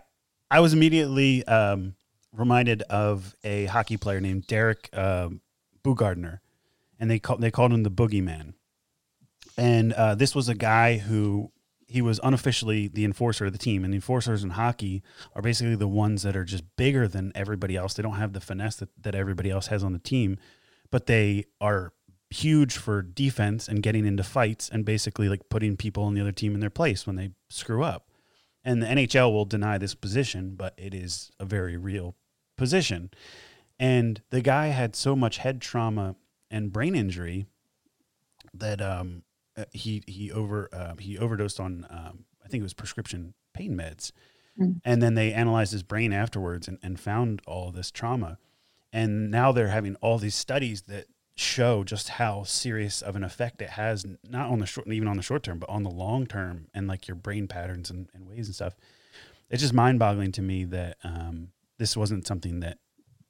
I was immediately um, reminded of a hockey player named Derek um, Bugardner, and they call, they called him the Boogeyman. And uh, this was a guy who he was unofficially the enforcer of the team, and the enforcers in hockey are basically the ones that are just bigger than everybody else. They don't have the finesse that, that everybody else has on the team, but they are huge for defense and getting into fights and basically like putting people on the other team in their place when they screw up. And the NHL will deny this position, but it is a very real position. And the guy had so much head trauma and brain injury that um, uh, he he over uh, he overdosed on um, I think it was prescription pain meds, Mm. and then they analyzed his brain afterwards and, and found all this trauma. And now they're having all these studies that show just how serious of an effect it has, not on the short, even on the short term, but on the long term, and like your brain patterns and, and ways and stuff. It's just mind boggling to me that um, this wasn't something that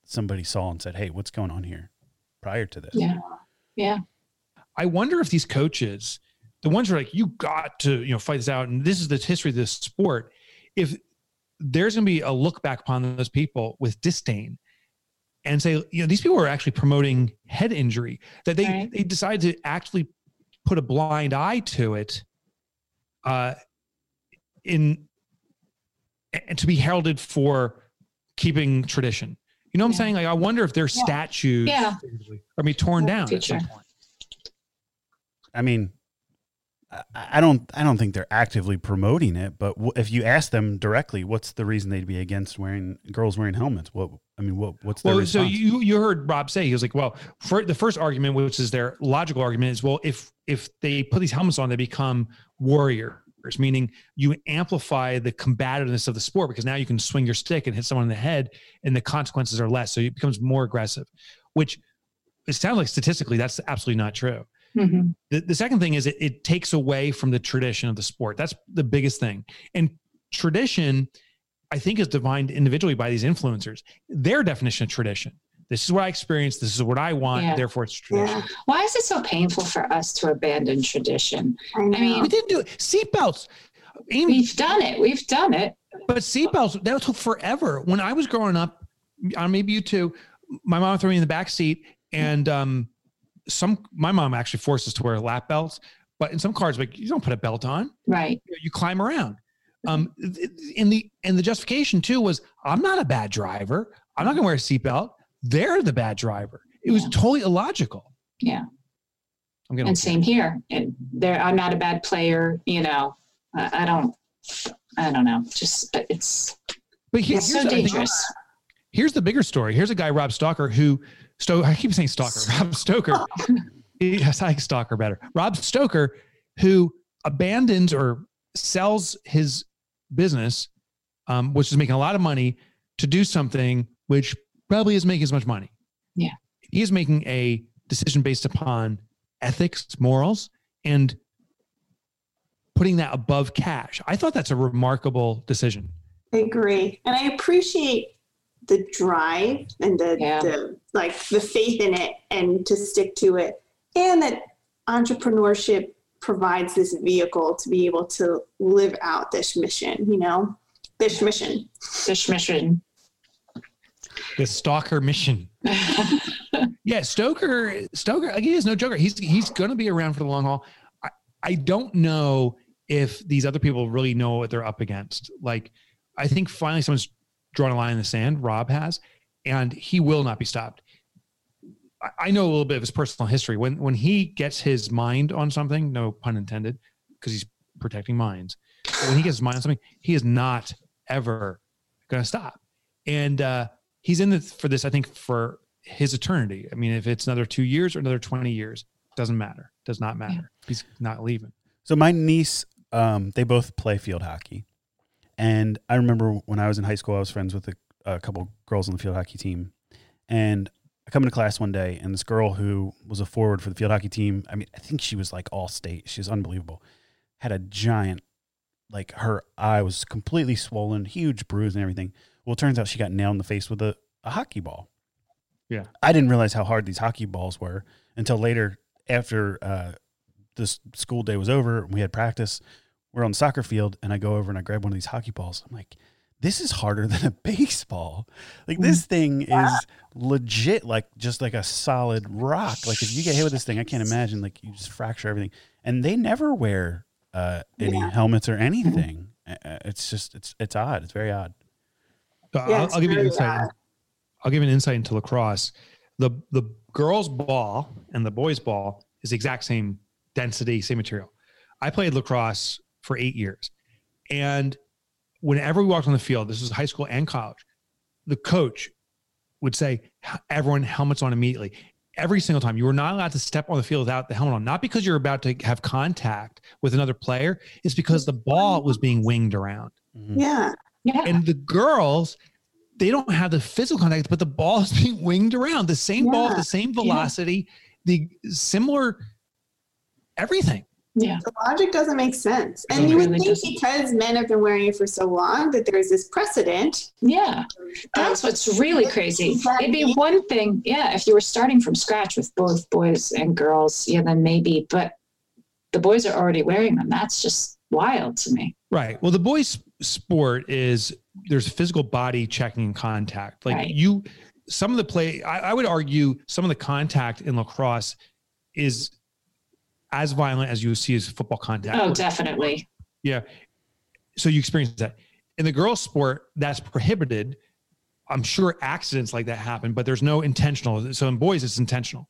somebody saw and said, "Hey, what's going on here?" Prior to this, Yeah. Yeah. I wonder if these coaches, the ones who are like, you got to, you know, fight this out, and this is the history of this sport, if there's going to be a look back upon those people with disdain and say, you know, these people are actually promoting head injury, that they, Right. they decide to actually put a blind eye to it uh, in, and to be heralded for keeping tradition. You know what I'm saying? Like, I wonder if their Yeah. statues Yeah. are be torn down at some point. I mean, I, I don't, I don't think they're actively promoting it. But if you ask them directly, what's the reason they'd be against wearing girls wearing helmets? What I mean, what what's their Well, so you you heard Rob say he was like, well, for the first argument, which is their logical argument, is well, if if they put these helmets on, they become warriors, meaning you amplify the combativeness of the sport because now you can swing your stick and hit someone in the head, and the consequences are less, so it becomes more aggressive. Which it sounds like statistically that's absolutely not true. Mhm. The, the second thing is it, it takes away from the tradition of the sport. That's the biggest thing. And tradition, I think, is defined individually by these influencers. Their definition of tradition. This is what I experienced. This is what I want. Yeah. Therefore, it's tradition. Yeah. Why is it so painful for us to abandon tradition? I know. mean, We didn't do it. Seatbelts. We've done it. We've done it. but seatbelts, that took forever. When I was growing up, uh, maybe you too, my mom threw me in the back seat and um, some, my mom actually forced us to wear lap belts, but in some cars, like you don't put a belt on. Right. you, know, you climb around. Um, in the and the justification too was I'm not a bad driver. I'm not going to wear a seatbelt. They're the bad driver. It was Yeah. totally illogical. Yeah. I'm And same here. And there, I'm not a bad player. You know, I, I don't. I don't know. Just it's But here- it's here's, so dangerous. here's the bigger story. Here's a guy, Rob Stalker, who Sto- I keep saying Stalker, Rob Stoker. yes, I like Stalker better. Rob Stoker, who abandons or sells his business, um, which is making a lot of money, to do something which probably isn't making as much money. Yeah. he is making a decision based upon ethics, morals, and putting that above cash. I thought that's a remarkable decision. I agree. And I appreciate the drive and the, Yeah. the like the faith in it and to stick to it. And that entrepreneurship provides this vehicle to be able to live out this mission, you know, this mission. This mission. The Stalker mission. Yeah, Stoker. Stoker. Like, he is no joker. He's he's going to be around for the long haul. I, I don't know if these other people really know what they're up against. Like, I think finally someone's drawn a line in the sand. Rob has, and he will not be stopped. I, I know a little bit of his personal history. When when he gets his mind on something, no pun intended, because he's protecting minds. But when he gets his mind on something, he is not ever going to stop. And uh, he's in this for this. I think for his eternity. I mean, if it's another two years or another 20 years, doesn't matter. Does not matter. He's not leaving. So my niece, um, they both play field hockey, and I remember when I was in high school, I was friends with a, a couple girls on the field hockey team, and I come into class one day, and this girl who was a forward for the field hockey team, I mean, I think she was like all state, she was unbelievable, had a giant, like her eye was completely swollen, huge bruise and everything. Well, it turns out she got nailed in the face with a, a hockey ball. Yeah. I didn't realize how hard these hockey balls were until later after uh, this school day was over and we had practice. We're on the soccer field and I go over and I grab one of these hockey balls. I'm like, this is harder than a baseball. Like this thing is legit, like just like a solid rock. Like if you get hit with this thing, I can't imagine like you just fracture everything. And they never wear uh, any Yeah. helmets or anything. Uh, uh, It's just it's it's odd. It's very odd. So Yeah, I'll, it's I'll give you an insight. odd. I'll give you an insight into lacrosse. The the girls' ball and the boys' ball is the exact same density, same material. I played lacrosse for eight years, and whenever we walked on the field, this was high school and college, the coach would say, "Everyone, helmets on immediately." Every single time, you were not allowed to step on the field without the helmet on. Not because you're about to have contact with another player, it's because the ball was being winged around Mhm. Yeah. Yeah. and the girls they don't have the physical contact but the ball is being winged around the same ball Yeah. the same velocity the similar everything yeah. The logic doesn't make sense. It And you would think doesn't. because men have been wearing it for so long that there's this precedent. Yeah. That's what's really crazy. It'd be one thing, yeah, if you were starting from scratch with both boys and girls, yeah, then maybe, but the boys are already wearing them. That's just wild to me. right well the boys sport is there's physical body checking and contact like Right. you some of the play I, I would argue some of the contact in lacrosse is as violent as you see as football contact Oh, definitely. Yeah. So you experience that. In the girls' sport, that's prohibited. I'm sure accidents like that happen, but there's no intentional. So in boys, it's intentional.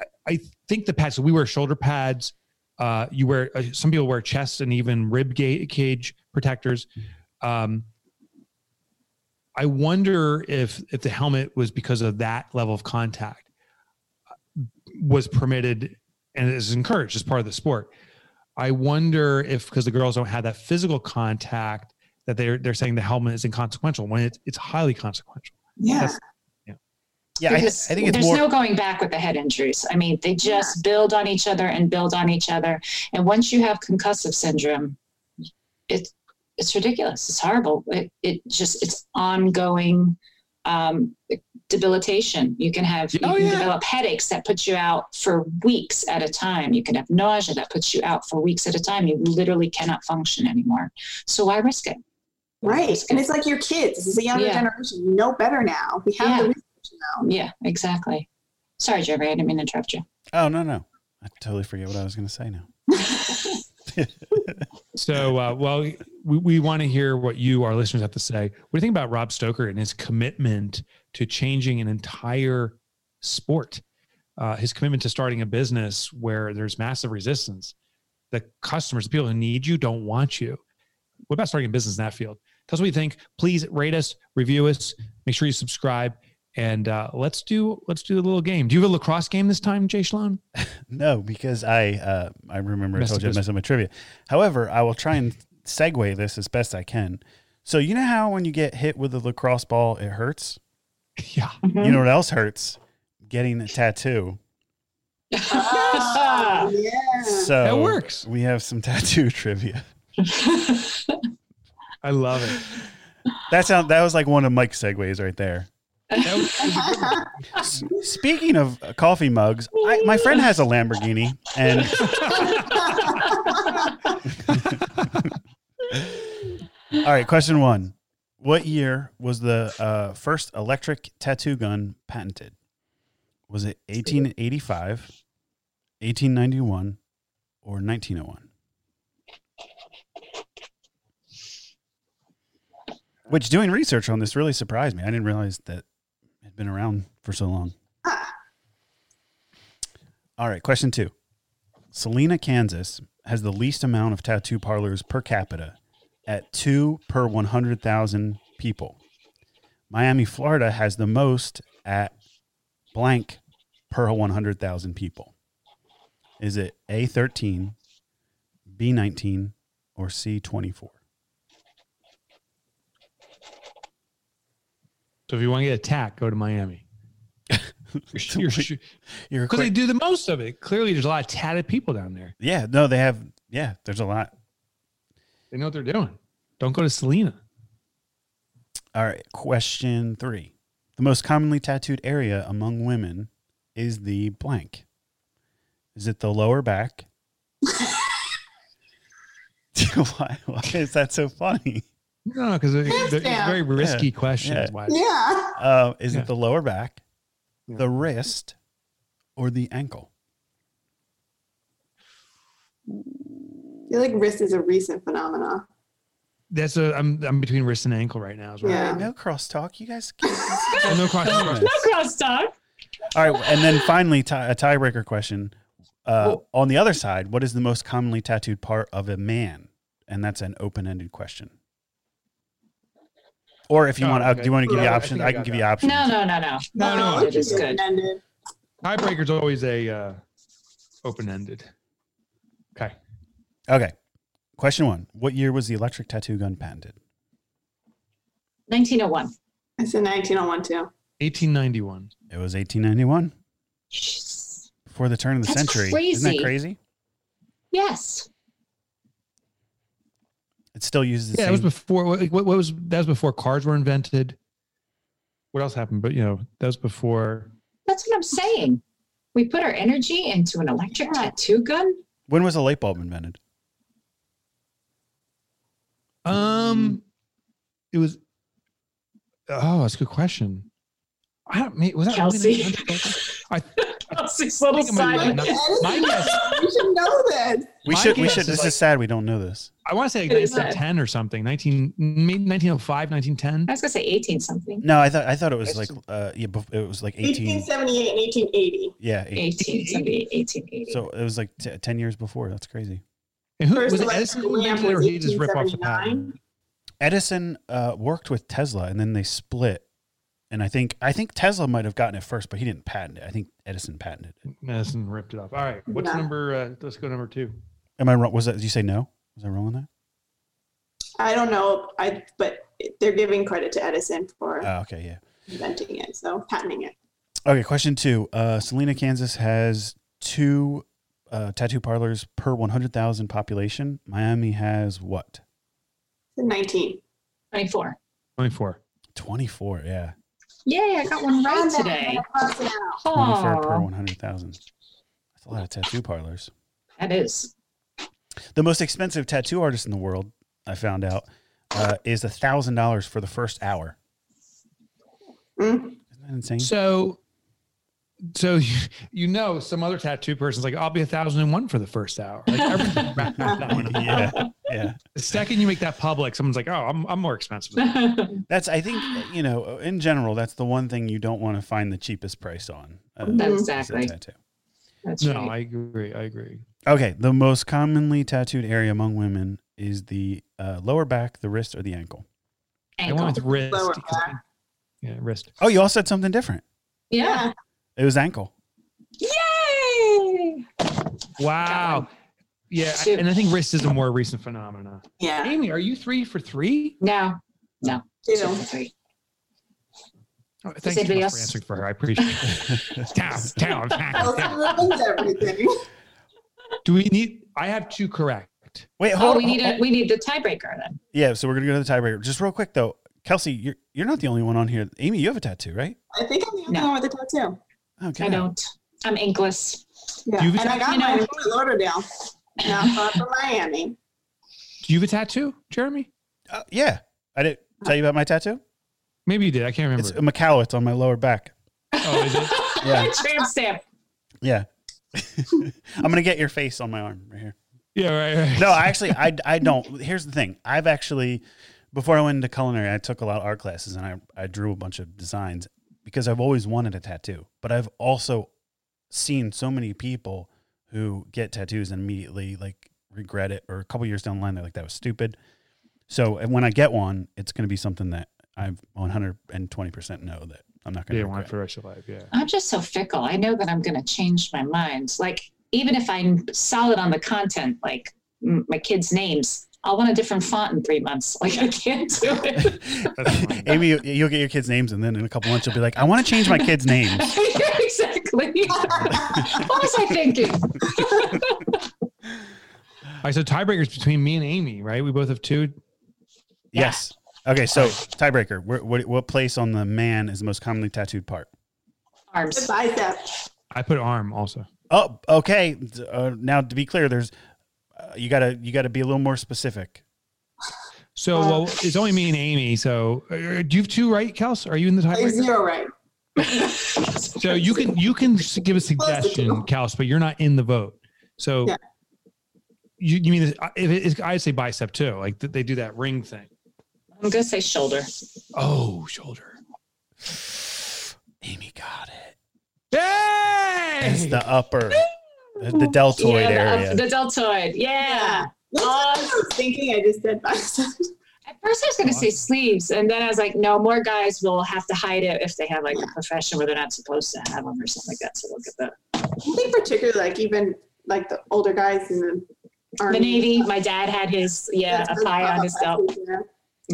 I, I think the pads, so we wear shoulder pads. Uh, you wear, uh, some people wear chest and even rib ga- cage protectors. Um, I wonder if if the helmet was because of that level of contact was permitted and is encouraged as part of the sport. I wonder if because the girls don't have that physical contact that they're they're saying the helmet is inconsequential when it's it's highly consequential. Yeah. That's- Yeah, I, I think it's there's more. no going back with the head injuries. I mean, they just build on each other and build on each other. And once you have concussive syndrome, it's it's ridiculous. It's horrible. It it just it's ongoing um, debilitation. You can have you Oh, can yeah. develop headaches that put you out for weeks at a time. You can have nausea that puts you out for weeks at a time. You literally cannot function anymore. So why risk it? Why Right. risk And it? it's like your kids. This is a younger Yeah. generation. You know better now. We have Yeah. the research now. Yeah, exactly. Sorry, Jerry, I didn't mean to interrupt you. Oh no, no, I totally forget what I was going to say now. So, uh, well, we, we want to hear what you, our listeners, have to say. What do you think about Rob Stoker and his commitment to changing an entire sport? Uh, his commitment to starting a business where there's massive resistance. The customers, the people who need you, don't want you. what about starting a business in that field? Tell us what you think. Please rate us, review us, make sure you subscribe, and uh, let's do let's do a little game. Do you have a lacrosse game this time, Jay Schlone? No, because I uh, I remember I told you I messed up my trivia. However, I will try and segue this as best I can. So you know how when you get hit with a lacrosse ball, it hurts. yeah. You know what else hurts? Getting a tattoo. Oh, yeah. So That works. We have some tattoo trivia. I love it. That sound that was like one of Mike's segues right there. That was- that was a good one. S- Speaking of uh, coffee mugs, I, my friend has a Lamborghini, and all right, question one: What year was the uh, first electric tattoo gun patented? Was it 1885, 1891, or 1901? Which doing research on this really surprised me. I didn't realize that it had been around for so long. Ah, All right, question two. Salina, Kansas has the least amount of tattoo parlors per capita at two per 100,000 people. Miami, Florida has the most at blank per 100,000 people. Is it A13, B19, or C24? So if you want to get attacked, go to Miami. Because they do the most of it. Clearly, there's a lot of tatted people down there. yeah, no, they have, yeah, there's a lot. They know what they're doing. Don't go to Salina. All right, question three. The most commonly tattooed area among women is the blank. Is it the lower back? why, why is that so funny? No, because it's Hands down. very risky questions. Yeah. Why? yeah. Uh, is Yeah. it the lower back, Yeah. the wrist, or the ankle? I feel like wrist is a recent phenomenon. That's a. I'm I'm between wrist and ankle right now. As well. Yeah. No crosstalk. You guys. Can't, Oh, no cross- no cross- no crosstalk. All right, and then finally, tie, a tiebreaker question. Uh, on the other side, what is the most commonly tattooed part of a man? And that's an open-ended question. Or if you Oh, want, uh, okay. do you want to give you Yeah, I options? I, I can give that. you options. No, no, no, no. No, no, It is good. Ended. Tiebreaker's always a uh, open ended. Okay. Okay. Question one: What year was the electric tattoo gun patented? 1901. I said 1901 too. 1891. It was 1891, Jeez. before the turn of the That's century. Isn't that crazy. crazy? Yes. It still uses the Yeah, it was before. What, what what was that? Was before cars were invented. What else happened? But you know, that was before. That's what I'm saying. We put our energy into an electric tattoo gun. when was a light bulb invented? Um, it was. Oh, that's a good question. I don't. mean, Was that Kelsey. I, Kelsey's little think it side. be like. My guess- you should know this. We My should. We guess should. is This like- is sad. We don't know this. I want to say like It is that. 1910 or something. 19 maybe 1905, 1910. I was gonna say 18 something. No, I thought. I thought it was like. Uh, yeah, it was like 18. 1878 and 1880. Yeah, 1878, 1880. So it was like t- 10 years before. That's crazy. And who First was it? Edison who lamp invented or he just rip off the patent? Edison uh, worked with Tesla, and then they split. And I think I think Tesla might have gotten it first, but he didn't patent it. I think Edison patented it. Edison ripped it off. All right, what's Yeah. number? Uh, let's go number two. Am I wrong? Was that? Did you say no? Was I wrong on that? I don't know, I but they're giving credit to Edison for Oh, okay, yeah. inventing it, so patenting it. Okay, question two. Uh, Salina, Kansas has two uh, tattoo parlors per 100,000 population. Miami has what? 19. 24. 24. 24, yeah. Yay, I got one right today. 24 per Oh, 100,000. That's a lot of tattoo parlors. that is. The most expensive tattoo artist in the world, I found out, uh, is $1,000 for the first hour. Mm. Isn't that insane? So, so you, you know, some other tattoo person's like, I'll be a thousand and one for the first hour. Like everything's wrapped up that one. yeah, yeah. The second you make that public, someone's like, oh, I'm, I'm more expensive. That's, I think, you know, in general, that's the one thing you don't want to find the cheapest price on. Uh, That's exactly. tattoo. That's no, right. I agree. I agree. Okay, the most commonly tattooed area among women is the uh, lower back, the wrist, or the ankle? I Ankle. went with wrist. Lower back. Yeah, wrist. Oh, you all said something different. Yeah. It was ankle. Yay! Wow. Yeah, Shoot. and I think wrist is a more recent phenomenon. Yeah. Amy, are you three for three? No, no. Two. Two for three. Oh, thank you anybody for else? answering for her. I appreciate it. Town, town, Elsa town. everything. Do we need? I have two correct. Wait, Oh, hold we need a we need the tiebreaker then. Yeah, so we're gonna go to the tiebreaker. Just real quick though, Kelsey, you're you're not the only one on here. Amy, you have a tattoo, right? I think I'm the only No. one with a tattoo. Okay. I don't. I'm inkless. Yeah. You've and I got you know- mine in Fort Lauderdale, not far from Miami. Do you have a tattoo, Jeremy? Uh, yeah, I didn't tell you about my tattoo. Maybe you did. I can't remember. It's a it's on my lower back. oh, is it? Yeah. Tramp stamp. Yeah. I'm gonna get your face on my arm right here. Yeah, right, right. No, I actually, I, I don't. Here's the thing. I've actually, before I went into culinary, I took a lot of art classes and I, I drew a bunch of designs because I've always wanted a tattoo. But I've also seen so many people who get tattoos and immediately like regret it, or a couple years down the line, they're like, "That was stupid." So and when I get one, it's going to be something that I've 120 percent know that I'm not going Yeah, to want it for the rest of your life. Yeah. I'm just so fickle. I know that I'm going to change my mind. Like even if I'm solid on the content, like m- my kids' names, I'll want a different font in three months. Like I can't do it. Amy, you- you'll get your kids' names, and then in a couple months, you'll be like, "I want to change my kids' names." Exactly. what was I thinking? All right, so tiebreakers between me and Amy, right? We both have two. Yes. Okay, so tiebreaker. Where, what, what place on the man is the most commonly tattooed part? Arms. Bicep. I put arm also. Oh, okay. Uh, now, to be clear, there's uh, you gotta you gotta be a little more specific. So, well, it's only me and Amy. So, uh, do you have two, right, Kels? Are you in the Like tiebreaker? zero right. So you can you can give a suggestion, Kels, but you're not in the vote. So, Yeah. you you mean uh, if it is, I'd say bicep too. Like they do that ring thing. I'm going to say shoulder. Oh, shoulder. Amy got it. Hey! It's the upper, the, the deltoid yeah, the, area. uh, the deltoid. Yeah. That's what I was thinking. I just said bicep. At first, I was going to say sleeves, and then I was like, no, more guys will have to hide it if they have like a profession where they're not supposed to have them or something like that. So look at that. I think particularly like even like the older guys in the army. the Navy. My dad had his yeah That's a pie on his belt. Yeah.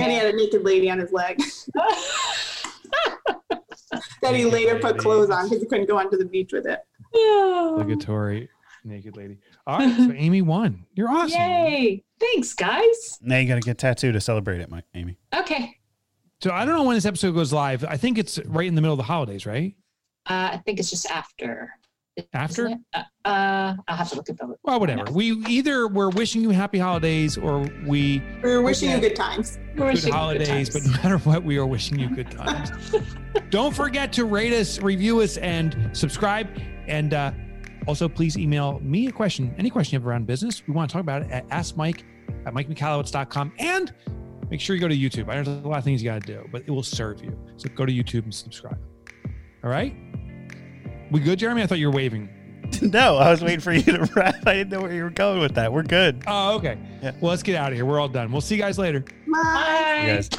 And he had a naked lady on his leg that he later put clothes on because he couldn't go onto the beach with it. Obligatory naked lady. All right, so Amy won. You're awesome. Yay! Thanks, guys. now you gotta get tattooed to celebrate it, Mike, Amy. Okay, So I don't know when this episode goes live. I think it's right in the middle of the holidays, right? uh, I think it's just after. After? Uh, uh, I'll have to look at the. Well, whatever. We either we're wishing you happy holidays or we We were wishing you good times. We're good wishing you holidays, but no matter what, we are wishing you good times. Don't forget to rate us, review us, and subscribe. And uh, also, please email me a question, any question you have around business. We want to talk about it at askmike at mikemichalowicz.com. And make sure you go to YouTube. I know there's a lot of things you got to do, but it will serve you. So go to YouTube and subscribe. All right? We good, Jeremy? I thought you were waving. no, I was waiting for you to wrap. I didn't know where you were going with that. We're good. Oh, okay. Yeah. Well, let's get out of here. We're all done. We'll see you guys later. Bye. You Bye. guys.